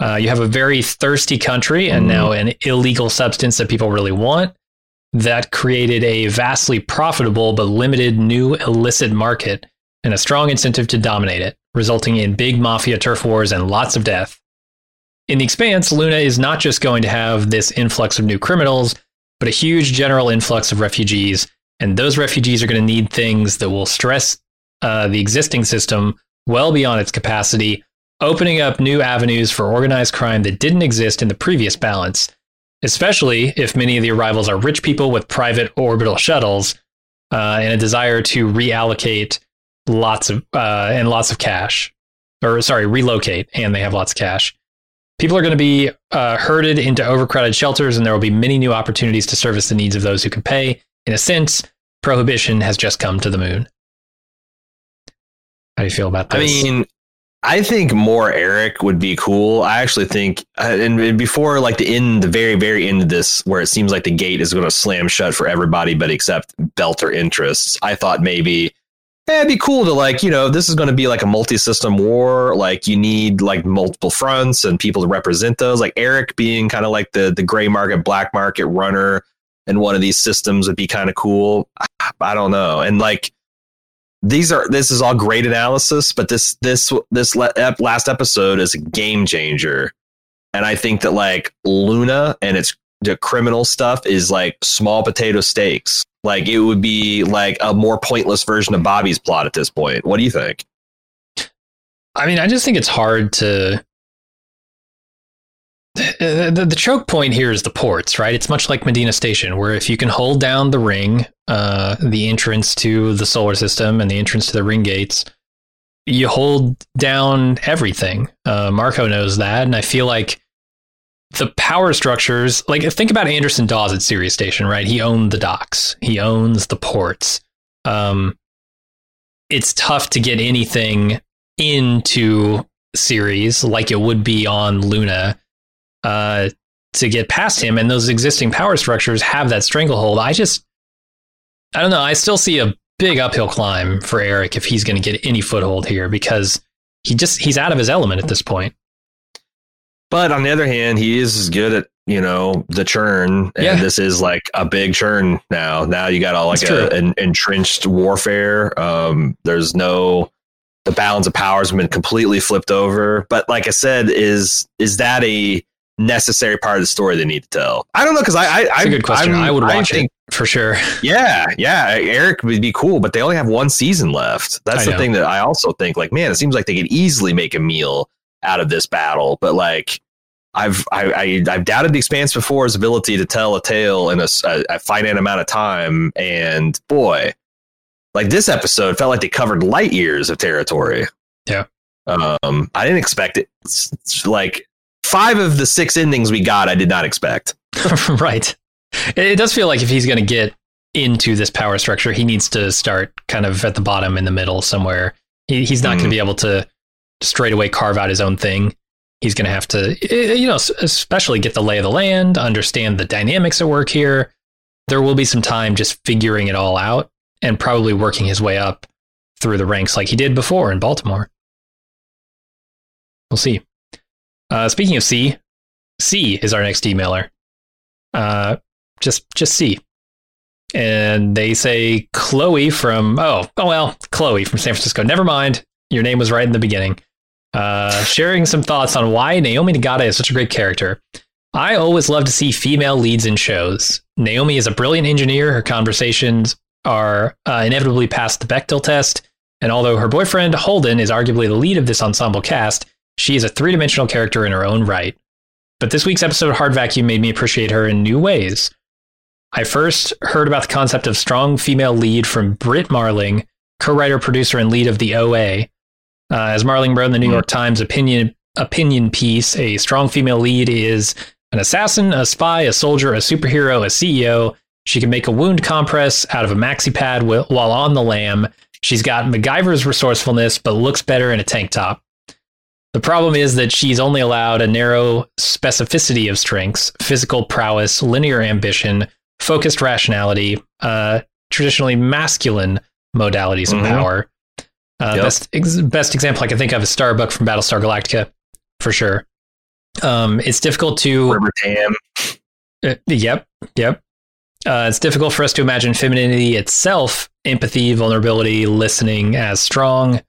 Uh, you have a very thirsty country and mm. now an illegal substance that people really want that created a vastly profitable but limited new illicit market and a strong incentive to dominate it, resulting in big mafia turf wars and lots of death. In the expanse, Luna is not just going to have this influx of new criminals, but a huge general influx of refugees, and those refugees are going to need things that will stress uh, the existing system well beyond its capacity, opening up new avenues for organized crime that didn't exist in the previous balance especially if many of the arrivals are rich people with private orbital shuttles uh, and a desire to reallocate lots of uh, and lots of cash, or sorry, relocate, and they have lots of cash. People are going to be uh, herded into overcrowded shelters, and there will be many new opportunities to service the needs of those who can pay. In a sense, prohibition has just come to the moon. How do you feel about this? I mean, I think more Erich would be cool. I actually think, uh, and before like the end, the very, very end of this, where it seems like the gate is going to slam shut for everybody but except Belter interests, I thought maybe eh, it'd be cool to like, you know, this is going to be like a multi-system war. Like you need like multiple fronts and people to represent those. Like Erich being kind of like the the gray market, black market runner in one of these systems would be kind of cool. I don't know, and like these are this is all great analysis, but this this this last episode is a game changer, and I think that like Luna and its the criminal stuff is like small potato steaks. Like it would be like a more pointless version of Bobbie's plot at this point. What do you think? I mean, I just think it's hard to. The, the, the, choke point here is the ports, right? It's much like Medina Station, where if you can hold down the ring, uh, the entrance to the solar system and the entrance to the ring gates, you hold down everything. Uh, Marco knows that, and I feel like the power structures, like think about Anderson Dawes at Ceres Station, right? He owned the docks, he owns the ports. Um, it's tough to get anything into Ceres like it would be on Luna uh, to get past him, and those existing power structures have that stranglehold. I just, I don't know. I still see a big uphill climb for Erich if he's going to get any foothold here because he just he's out of his element at this point. But on the other hand, he is as good at you know the churn, and yeah. this is like a big churn now. Now you got all like a, an entrenched warfare. Um, there's no the balance of powers have been completely flipped over. But like I said, is is that a necessary part of the story they need to tell? I don't know because I, I, I, a good question. I'm, i would watch think, it for sure. Yeah, yeah, Erich would be cool, but they only have one season left. That's the thing that I also think. Like, man, it seems like they could easily make a meal out of this battle. But like, I've I, I, have doubted the Expanse before's ability to tell a tale in a, a, a, finite amount of time, and boy, like this episode felt like they covered light years of territory. Yeah. Um, I didn't expect it. Like five of the six endings we got, I did not expect. right. It does feel like if he's going to get into this power structure, he needs to start kind of at the bottom in the middle somewhere. He, he's not mm. going to be able to straight away carve out his own thing. He's going to have to, you know, especially get the lay of the land, understand the dynamics at work here. There will be some time just figuring it all out and probably working his way up through the ranks like he did before in Baltimore. We'll see. Uh, speaking of C, C is our next emailer. Uh, just just C. And they say Chloe from oh oh well Chloe from San Francisco. Never mind, your name was right in the beginning. Uh, sharing some thoughts on why Naomi Nagata is such a great character. I always love to see female leads in shows. Naomi is a brilliant engineer. Her conversations are uh, inevitably past the Bechdel test. And although her boyfriend, Holden, is arguably the lead of this ensemble cast, she is a three dimensional character in her own right. But this week's episode of Hard Vacuum made me appreciate her in new ways. I first heard about the concept of strong female lead from Brit Marling, co writer, producer, and lead of the OA, uh, as Marling wrote in the New. York Times opinion opinion piece, a strong female lead is an assassin, a spy, a soldier, a superhero, a CEO. She can make a wound compress out of a maxi pad while on the lam. She's got MacGyver's resourcefulness, but looks better in a tank top. The problem is that she's only allowed a narrow specificity of strengths, physical prowess, linear ambition, focused rationality, uh, traditionally masculine modalities of mm-hmm. power. Uh, yep. Best ex- best example I can think of is Starbuck from Battlestar Galactica, for sure. Um, it's difficult to. River Tam. Uh, yep, yep. Uh, it's difficult for us to imagine femininity itself, empathy, vulnerability, listening as strong.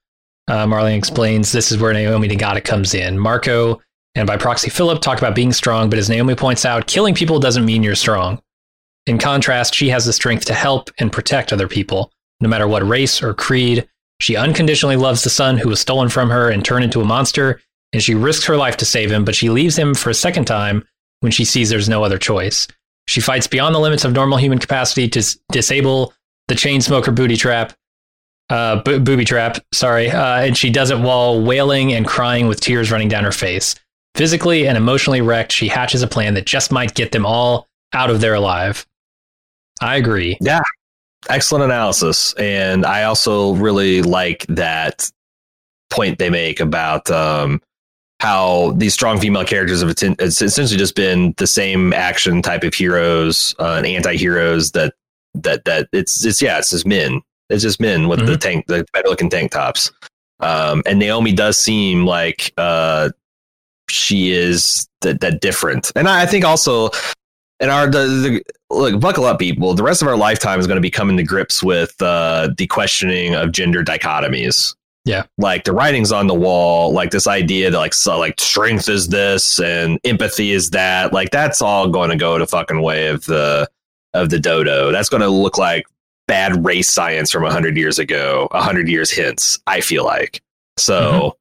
Uh, Marling explains this is where Naomi Nagata comes in. Marco and by proxy Philip talk about being strong, but as Naomi points out, killing people doesn't mean you're strong. In contrast, she has the strength to help and protect other people, no matter what race or creed, she unconditionally loves the son who was stolen from her and turned into a monster, and she risks her life to save him, but she leaves him for a second time when she sees there's no other choice. She fights beyond the limits of normal human capacity to disable the Chetzemoka booty trap, uh, bo- booby trap, sorry, uh, and she does it while wailing and crying with tears running down her face. Physically and emotionally wrecked, she hatches a plan that just might get them all out of there alive. I agree. Yeah. Excellent analysis. And I also really like that point they make about um, how these strong female characters have atten- it's essentially just been the same action type of heroes uh, and anti-heroes that that that it's it's yeah it's just men it's just men with the Mhm. tank the better looking tank tops. Um and naomi does seem like uh she is that that different. And I, I think also and our the, the look buckle up people. The rest of our lifetime is going to be coming to grips with uh the questioning of gender dichotomies. Yeah. like the writings on the wall like this idea that like so like strength is this and empathy is that. Like that's all going to go to fucking way of the of the dodo. That's going to look like bad race science from 100 years ago 100 years hence i feel like so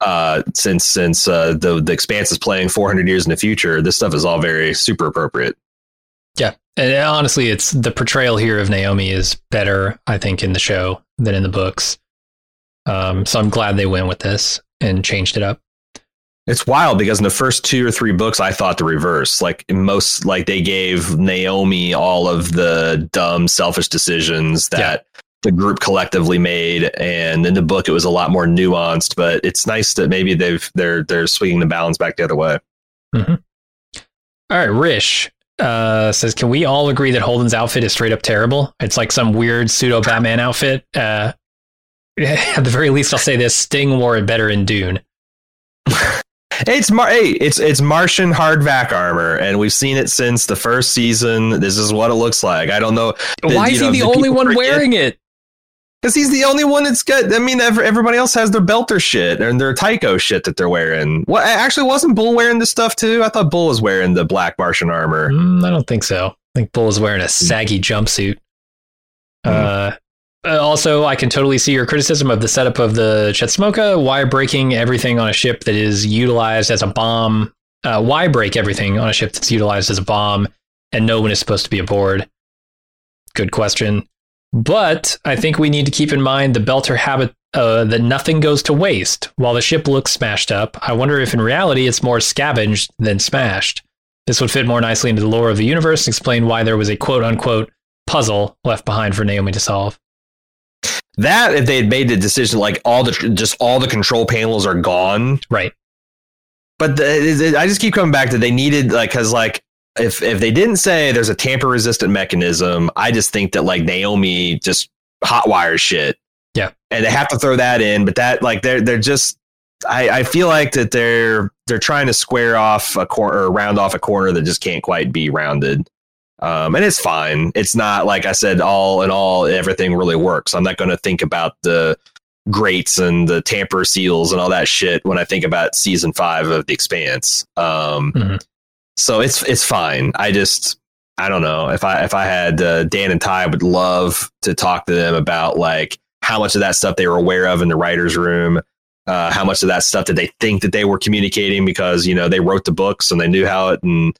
uh since since uh the the expanse is playing 400 years in the future this stuff is all very super appropriate Yeah. And honestly, it's the portrayal here of Naomi is better, I think, in the show than in the books. Um, so I'm glad they went with this and changed it up. It's wild because in the first two or three books, I thought the reverse. Like most, like they gave Naomi all of the dumb, selfish decisions that the group collectively made, and in the book, it was a lot more nuanced. But it's nice that maybe they've they're they're swinging the balance back the other way. All right, Rish uh, says, "Can we all agree that Holden's outfit is straight up terrible? It's like some weird pseudo Batman outfit. Uh, at the very least, I'll say this: Sting wore it better in Dune. It's Mar- hey, it's it's Martian hardback armor, and we've seen it since the first season. This is what it looks like. I don't know Why is he the the only one forget- wearing it? Because he's the only one that's got. I mean, everybody else has their belter shit and their Tycho shit that they're wearing. What actually wasn't Bull wearing this stuff too? I thought Bull was wearing the black Martian armor. Mm, I don't think so. I think Bull is wearing a saggy jumpsuit. Uh, uh, also, I can totally see your criticism of the setup of the Chetzemoka. Why breaking everything on a ship that is utilized as a bomb? Uh, why break everything on a ship that's utilized as a bomb and no one is supposed to be aboard? Good question. But I think we need to keep in mind the Belter habit uh, that nothing goes to waste. While the ship looks smashed up, I wonder if in reality it's more scavenged than smashed. This would fit more nicely into the lore of the universe and explain why there was a quote unquote puzzle left behind for Naomi to solve. That if they had made the decision, like all the just all the control panels are gone. Right. But the, I just keep coming back to they needed like because like if if they didn't say there's a tamper resistant mechanism, I just think that like Naomi just hot wires shit. Yeah. and they have to throw that in, but that like they're they're just. I, I feel like that they're they're trying to square off a corner or round off a corner that just can't quite be rounded. Um, and it's fine. It's not like I said, all in all, everything really works. I'm not going to think about the grates and the tamper seals and all that shit when I think about season five of The Expanse. Um, Mhm. So it's it's fine. I just I don't know if I if I had uh, Dan and Ty, I would love to talk to them about like how much of that stuff they were aware of in the writers' room. Uh, how much of that stuff did they think that they were communicating because you know they wrote the books and they knew how it and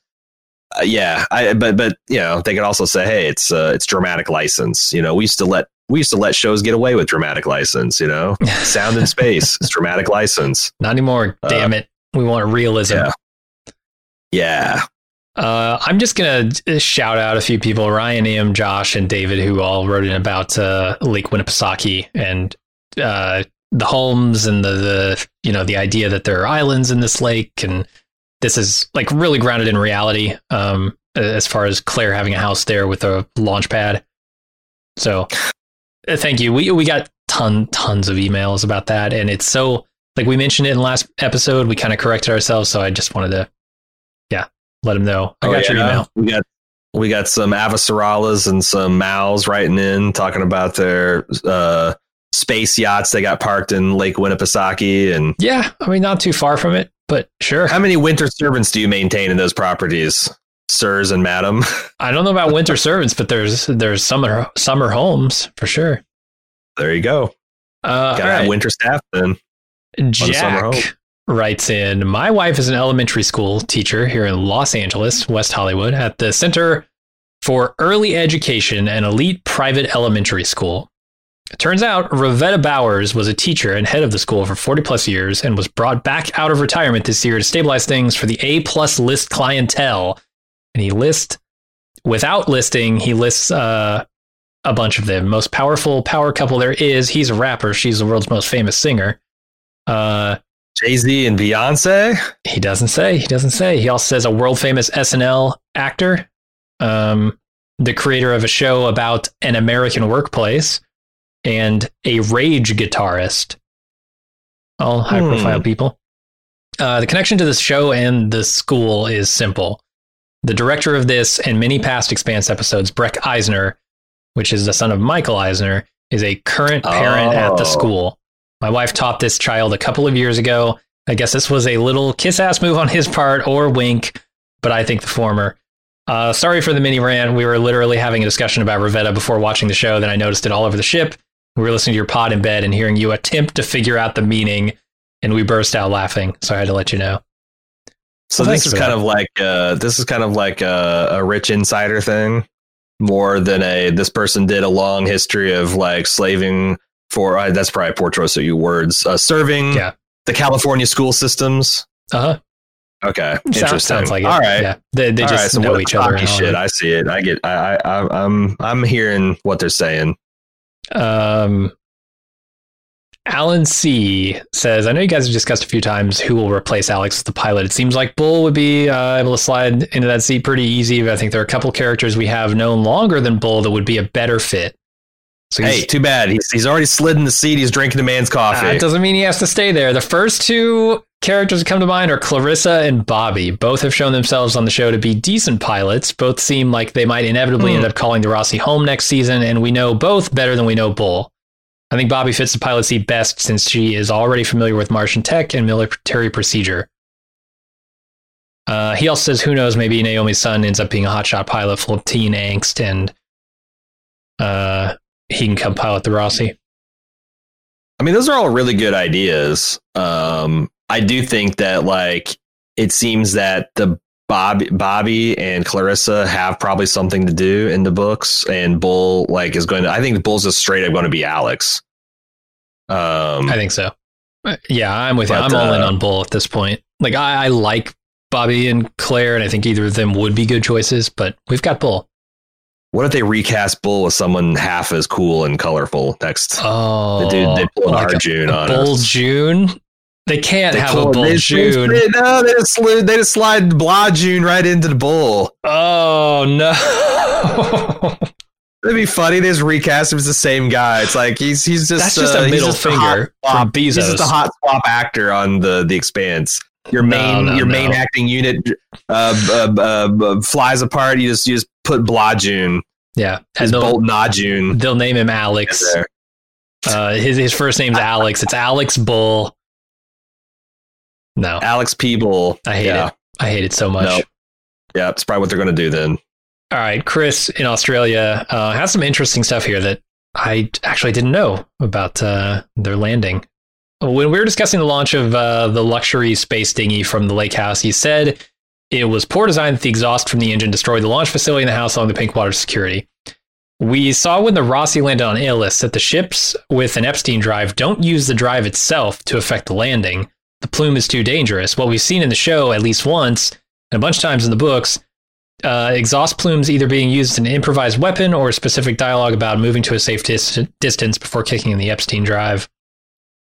uh, yeah, I but but you know they could also say, hey, it's uh, it's dramatic license. You know, we used to let we used to let shows get away with dramatic license. You know, Sound in Space, it's dramatic license. Not anymore. Uh, damn it. We want realism. yeah. Yeah, Uh, I'm just going to shout out a few people Ryan, Ian, Josh, and David, who all wrote in about uh, Lake Winnipesaukee and uh, the homes and the, the, you know, the idea that there are islands in this lake. And this is like really grounded in reality um, as far as Claire having a house there with a launch pad. So uh, thank you. We, we got ton, tons of emails about that. And it's so, like we mentioned it in the last episode, we kind of corrected ourselves. So I just wanted to, yeah, let them know. I Oh, got your yeah. email. We got we got some Avasaralas and some Mals writing in talking about their uh, space yachts they got parked in Lake Winnipesaukee. And Yeah, I mean, not too far from it, but sure. how many winter servants do you maintain in those properties, sirs and madam? I don't know about winter servants, but there's there's summer summer homes for sure. there you go. Uh, Got to all have winter staff then. Jack writes in My wife is an elementary school teacher here in Los Angeles, West Hollywood, at the Center for Early Education and Elite Private Elementary School. It turns out Reveta Bowers was a teacher and head of the school for 40 plus years and was brought back out of retirement this year to stabilize things for the A plus list clientele. And he lists, without listing, he lists uh, a bunch of them. Most powerful power couple there is. He's a rapper. She's the world's most famous singer. Uh, Jay Z and Beyonce. he doesn't say. He doesn't say. He also says a world famous SNL actor, um, the creator of a show about an American workplace, and a rage guitarist. All high profile Hmm. people. Uh, the connection to this show and the school is simple. The director of this and many past Expanse episodes, Breck Eisner, which is the son of Michael Eisner, is a current parent at the Oh. school. My wife taught this child a couple of years ago. I guess this was a little kiss ass move on his part or wink, but I think the former. Uh, sorry for the mini rant. We were literally having a discussion about Reveta before watching the show. Then I noticed it all over the ship. We were listening to your pod in bed and hearing you attempt to figure out the meaning, and we burst out laughing. So I had to let you know. So Well, this is kind that. of like uh, this is kind of like a, a rich insider thing, more than a this person did a long history of like slaving for. Uh, that's probably a poor choice of you words. Uh, serving Yeah. the California school systems. Uh huh. Okay, Sounds, interesting. sounds like it. All right. Yeah. They, they just right, so know each the other. cocky and all Shit. I see it. I get. I, I, I, I'm, I'm hearing what they're saying. Um, Alan C says, I know you guys have discussed a few times who will replace Alex as the pilot. It seems like Bull would be uh, able to slide into that seat pretty easy. But I think there are a couple characters we have known longer than Bull that would be a better fit. So Hey, too bad. He's, he's already slid in the seat. He's drinking a man's coffee. that doesn't mean he has to stay there. The first two characters that come to mind are Clarissa and Bobbie. Both have shown themselves on the show to be decent pilots. Both seem like they might inevitably Hmm. end up calling the Roci home next season, and we know both better than we know Bull. I think Bobbie fits the pilot seat best since she is already familiar with Martian tech and military procedure. Uh, he also says, who knows, maybe Naomi's son ends up being a hotshot pilot full of teen angst and uh, he can come pilot the Roci. I mean, those are all really good ideas. Um, I do think that like it seems that the Bobbie, Bobbie and Clarissa have probably something to do in the books, and Bull like is going to. I think Bull's just straight up going to be Alex. Um, I think so. Uh, Yeah, I'm with you. I'm all in uh, on Bull at this point. Like I, I like Bobbie and Claire, and I think either of them would be good choices. But we've got Bull. What if they recast Bull with someone half as cool and colorful next? Oh, the dude they pulled like our a, June a on Bull us. June. They can't They have a Bull they- June. they- no, they just slid, they just slide Blah June right into the Bull. Oh no. That'd be funny. They just recast him as the same guy. It's like he's he's just That's just uh, a middle just finger from He's just a hot swap actor on the the Expanse. Your main no, your main acting unit uh, uh, uh, uh, flies apart. You just you just put Blajun, yeah, and Bolt Najun they'll name him Alex. Uh, his his first name's Alex. It's Alex Bull. No, Alex Peeble. I hate yeah. it. I hate it so much. No. Yeah, it's probably what they're going to do then. All right, Chris in Australia uh, has some interesting stuff here that I actually didn't know about uh, their landing. When we were discussing the launch of uh, the luxury space dinghy from the lake house, he said it was poor design that the exhaust from the engine destroyed the launch facility and the house along the Pinkwater security. We saw when the Roci landed on Ilus that the ships with an Epstein drive don't use the drive itself to affect the landing. The plume is too dangerous. What we've seen in the show at least once, and a bunch of times in the books, uh, exhaust plumes either being used as an improvised weapon or a specific dialogue about moving to a safe dis- distance before kicking in the Epstein drive.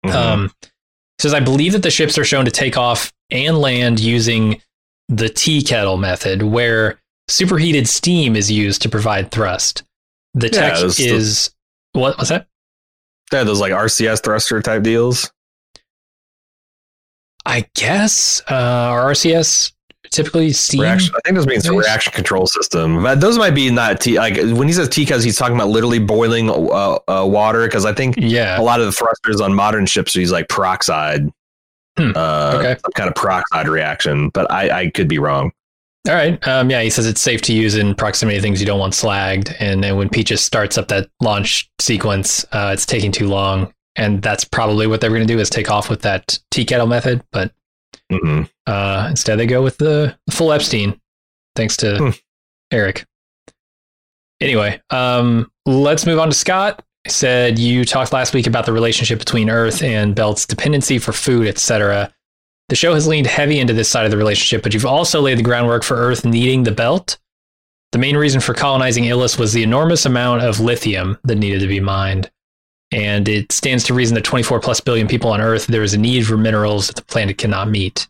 Mhm. Um, says, I believe that the ships are shown to take off and land using the tea kettle method, where superheated steam is used to provide thrust. The Yeah, tech is what was that? They're those like RCS thruster type deals. I guess uh, RCS typically steam. Reaction, I think this means a reaction control system. But those might be not T. Like when he says tea because he's talking about literally boiling uh, uh, water. Because I think Yeah, a lot of the thrusters on modern ships are use like peroxide. Uh, Okay. some kind of peroxide reaction. But I, I could be wrong. All right. Um, yeah, he says it's safe to use in proximity things you don't want slagged. And then when Peaches starts up that launch sequence, uh, it's taking too long. And that's probably what they're going to do is take off with that tea kettle method. But hmm uh, instead, they go with the, the full Epstein, thanks to Hmm. Erich. Anyway, um, let's move on to Scott. Said you talked last week about the relationship between Earth and Belt's dependency for food, etc. The show has leaned heavy into this side of the relationship, but you've also laid the groundwork for Earth needing the Belt. The main reason for colonizing Ilus was the enormous amount of lithium that needed to be mined. And it stands to reason that 24 plus billion people on Earth, there is a need for minerals that the planet cannot meet.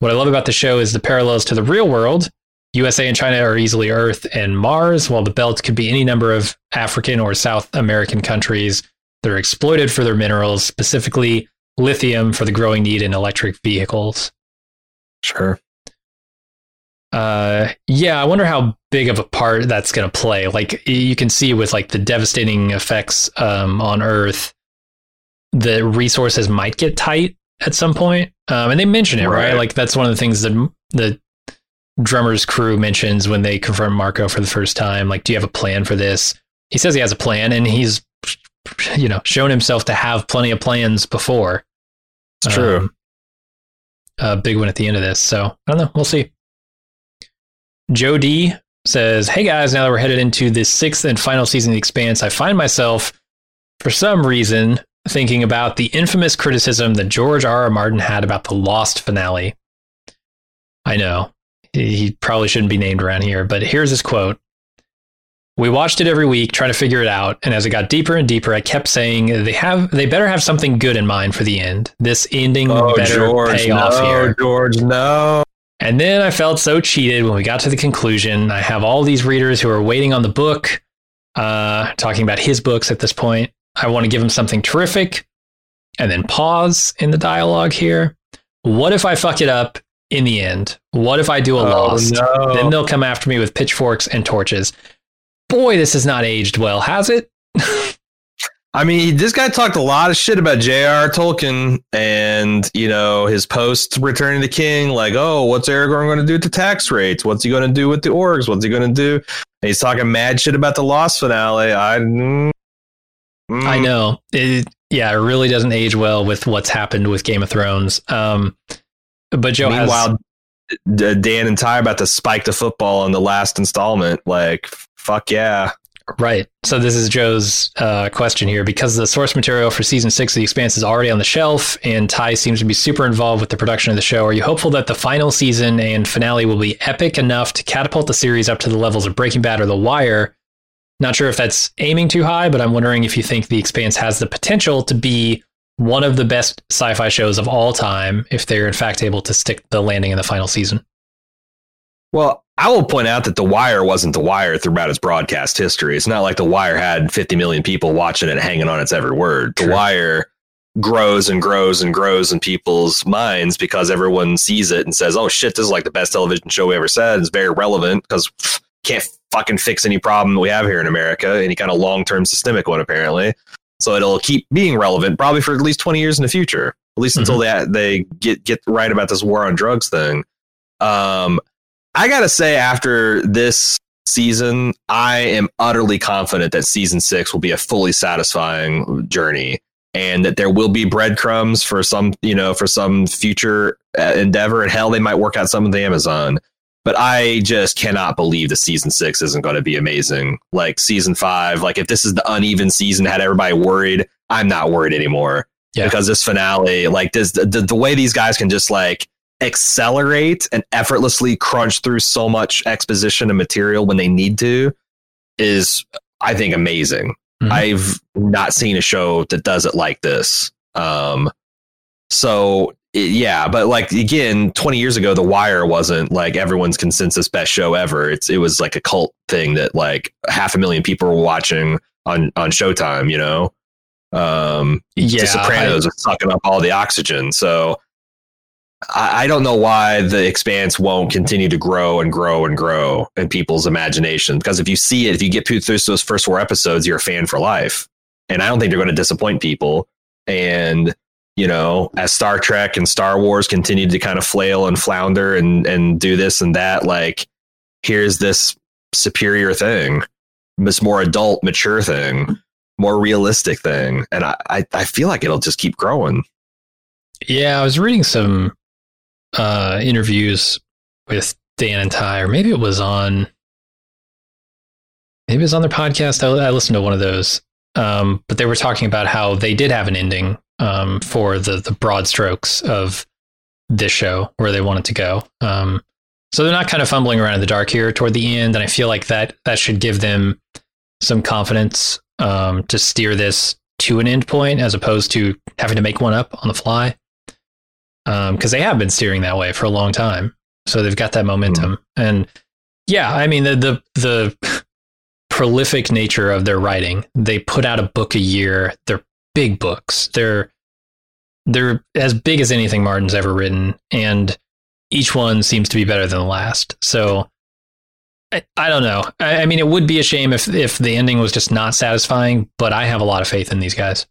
What I love about the show is the parallels to the real world. USA and China are easily Earth and Mars, while the belt could be any number of African or South American countries that are exploited for their minerals, specifically lithium for the growing need in electric vehicles. Sure. Uh, yeah, I wonder how big of a part that's going to play. Like you can see with like the devastating effects um, on Earth, the resources might get tight at some point. Um, and they mention it, right. right? Like that's one of the things that the drummer's crew mentions when they confront Marco for the first time. Like, do you have a plan for this? He says he has a plan, and he's you know shown himself to have plenty of plans before. It's true. Um, a big one at the end of this. So I don't know. We'll see. Joe D says, Hey guys, now that we're headed into the sixth and final season of The Expanse, I find myself, for some reason, thinking about the infamous criticism that George R. R. Martin had about the Lost finale. I know. He probably shouldn't be named around here, but here's his quote. We watched it every week, trying to figure it out, and as it got deeper and deeper, I kept saying they have they better have something good in mind for the end. This ending oh, better George, pay no, off here. George, no. And then I felt so cheated when we got to the conclusion. I have all these readers who are waiting on the book, uh, talking about his books at this point. I want to give them something terrific and then pause in the dialogue here. What if I fuck it up in the end? What if I do a oh, lost? No. Then they'll come after me with pitchforks and torches. Boy, this has not aged well, has it? I mean, this guy talked a lot of shit about J.R. Tolkien and, you know, his post Returning the King, like, oh, what's Aragorn going to do with the tax rates? What's he going to do with the orcs? What's he going to do? And he's talking mad shit about the Lost finale. I, mm, I know. It, yeah, it really doesn't age well with what's happened with Game of Thrones. Um, but Joe Meanwhile, has, Dan and Ty about to spike the football in the last installment. Like, fuck yeah. Right. So this is Joe's uh, question here. Because the source material for season six of The Expanse is already on the shelf, and Ty seems to be super involved with the production of the show, are you hopeful that the final season and finale will be epic enough to catapult the series up to the levels of Breaking Bad or The Wire? Not sure if that's aiming too high, but I'm wondering if you think The Expanse has the potential to be one of the best sci-fi shows of all time if they're in fact able to stick the landing in the final season. Well, I will point out that The Wire wasn't The Wire throughout its broadcast history. It's not like The Wire had 50 million people watching it hanging on its every word. The Wire grows and grows and grows in people's minds because everyone sees it and says, "Oh shit, this is like the best television show we ever said." It's very relevant because can't fucking fix any problem that we have here in America, any kind of long-term systemic one apparently. So it'll keep being relevant probably for at least 20 years in the future, at least mm-hmm. until they they get get right about this war on drugs thing. Um I gotta say, after this season, I am utterly confident that season six will be a fully satisfying journey and that there will be breadcrumbs for some, you know, for some future uh, endeavor. And hell, they might work out some of the Amazon. But I just cannot believe the season six isn't going to be amazing. Like season five, like if this is the uneven season, had everybody worried, I'm not worried anymore. Yeah. Because this finale, like this, the, the way these guys can just like accelerate and effortlessly crunch through so much exposition and material when they need to is I think amazing. Mm-hmm. I've not seen a show that does it like this. Um, so yeah, but like again, 20 years ago, The Wire wasn't like everyone's consensus best show ever. It's it was like a cult thing that like half a million people were watching on on Showtime. You know, um, yeah, The Sopranos I, are sucking up all the oxygen. So I, I don't know why the expanse won't continue to grow and grow and grow in people's imagination. Because if you see it, if you get through those first four episodes, you're a fan for life. And I don't think they're going to disappoint people. And you know, as Star Trek and Star Wars continued to kind of flail and flounder and and do this and that, like here's this superior thing, this more adult, mature thing, more realistic thing, and I I, I feel like it'll just keep growing. Yeah, I was reading some uh, interviews with Dan and Ty, or maybe it was on maybe it was on their podcast. I, I listened to one of those, Um, but they were talking about how they did have an ending um, for the the broad strokes of this show where they wanted to go. Um, so they're not kind of fumbling around in the dark here toward the end, and I feel like that that should give them some confidence um, to steer this to an end point as opposed to having to make one up on the fly. Because um, they have been steering that way for a long time, so they've got that momentum. Mm. And yeah, I mean the the the prolific nature of their writing. They put out a book a year. They're big books. They're they're as big as anything Martin's ever written, and each one seems to be better than the last. So I, I don't know. I, I, mean, it would be a shame if if the ending was just not satisfying, but I have a lot of faith in these guys.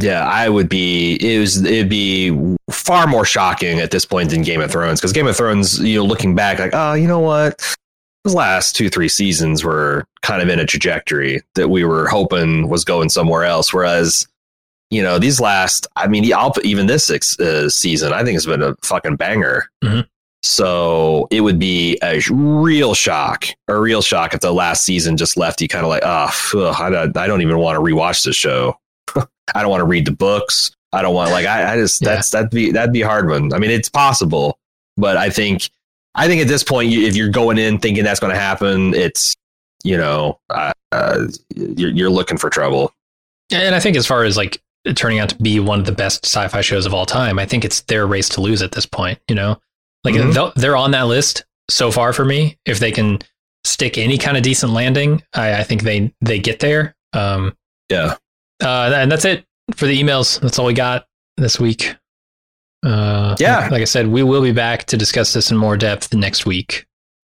Yeah, I would be. It was. It'd be far more shocking at this point than Game of Thrones because Game of Thrones, you know, looking back, like, oh, you know what, the last two three seasons were kind of in a trajectory that we were hoping was going somewhere else, whereas you know, these last, I mean, even this uh, season, I think has been a fucking banger. Mm-hmm. So it would be a real shock, a real shock if the last season just left you kind of like, oh, I, don't, I don't even want to rewatch this show. I don't want to read the books. I don't want like I, I just yeah. that's that'd be that'd be a hard one. I mean, it's possible, but I think I think at this point, if you're going in thinking that's going to happen, it's you know uh, uh, you're, you're looking for trouble. And I think as far as like turning out to be one of the best sci-fi shows of all time. I think it's their race to lose at this point. You know, like mm-hmm. they're on that list so far for me. If they can stick any kind of decent landing, I, I think they they get there. Um, yeah, uh, and that's it for the emails. That's all we got this week. Uh, yeah, like I said, we will be back to discuss this in more depth next week.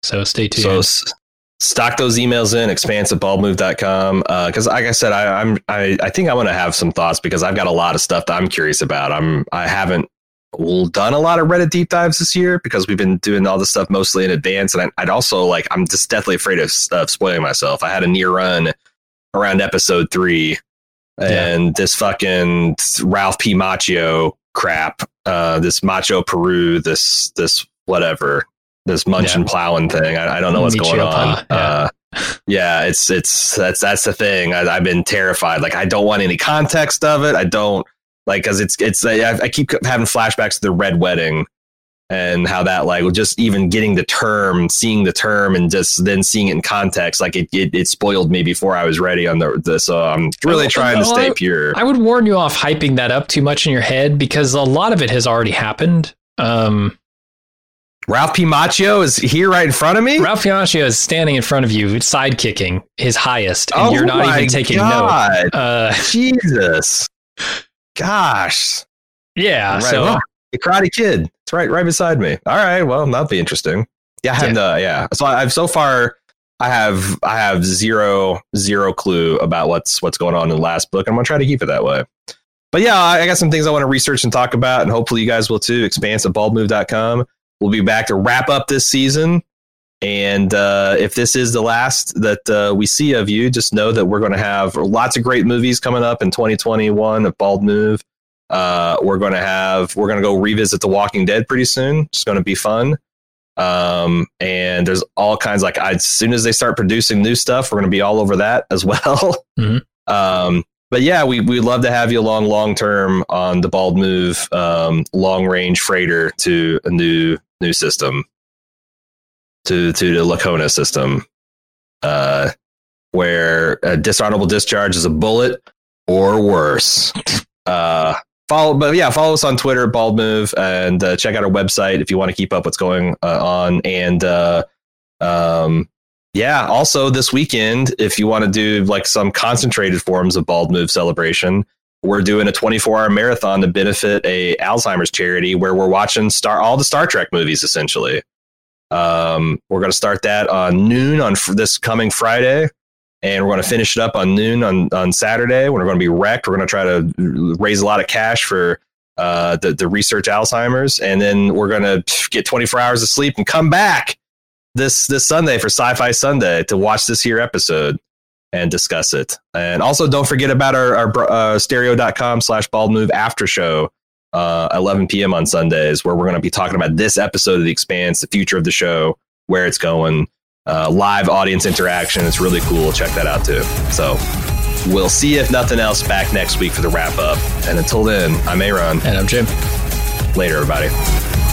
So stay tuned. So stock those emails in expanse at baldmove.com because uh, like i said I, i'm I, I think i want to have some thoughts because i've got a lot of stuff that i'm curious about. I'm i haven't done a lot of reddit deep dives this year because we've been doing all this stuff mostly in advance. And I, would also like i'm just deathly afraid of, of spoiling myself. I had a near run around episode three and yeah. this fucking ralph p. Macchio crap uh this macho peru this this whatever this munching yeah. plowing thing. I, I, don't know what's going on. Yeah. Uh, yeah, it's it's that's that's the thing. I, have been terrified. Like I don't want any context of it. I don't like because it's it's I, I, keep having flashbacks to the red wedding and how that like just even getting the term, seeing the term, and just then seeing it in context. Like it it, it spoiled me before I was ready on the, the so I'm really trying to stay pure. I would warn you off hyping that up too much in your head because a lot of it has already happened. Um, Ralph P. Macchio is here right in front of me. Ralph P. Macchio is standing in front of you, side kicking his highest, and oh you're not even taking God. note. Uh, Jesus, gosh, yeah. Right. So oh, the Karate Kid, it's right, right beside me. All right, well, that'll be interesting. Yeah, I have yeah. no, yeah. So I've so far, I have, I have zero, zero clue about what's what's going on in the last book. I'm gonna try to keep it that way. But yeah, I got some things I want to research and talk about, and hopefully you guys will too. Expanse at baldmove.com. We'll be back to wrap up this season. And uh, if this is the last that uh, we see of you, just know that we're going to have lots of great movies coming up in 2021 at Bald Move. Uh, we're going to have, we're going to go revisit The Walking Dead pretty soon. It's going to be fun. Um, and there's all kinds like as soon as they start producing new stuff, we're going to be all over that as well. Mm-hmm. Um, but yeah, we we'd love to have you along long term on the Bald Move um, long range freighter to a new new system to to the Laconia system, uh, where a dishonorable discharge is a bullet or worse. Uh, follow, but yeah, follow us on Twitter, Bald Move, and uh, check out our website if you want to keep up what's going uh, on. And uh, um, yeah, also this weekend, if you want to do like some concentrated forms of Bald Move celebration, we're doing a 24 hour marathon to benefit a Alzheimer's charity where we're watching star all the Star Trek movies essentially. Um, we're going to start that on noon on this coming Friday, and we're going to finish it up on noon on on Saturday. We're going to be wrecked. We're going to try to raise a lot of cash for uh, the the research Alzheimer's, and then we're going to get 24 hours of sleep and come back this this Sunday for Sci-Fi Sunday to watch this here episode and discuss it. And also don't forget about our, our uh, stereo.com slash bald move after show, uh, 11 p.m. on Sundays, where we're going to be talking about this episode of The Expanse, the future of the show, where it's going, uh, live audience interaction. It's really cool. Check that out too. So We'll see if nothing else back next week for the wrap up. And until then, I'm Aaron. And I'm Jim. Later, everybody.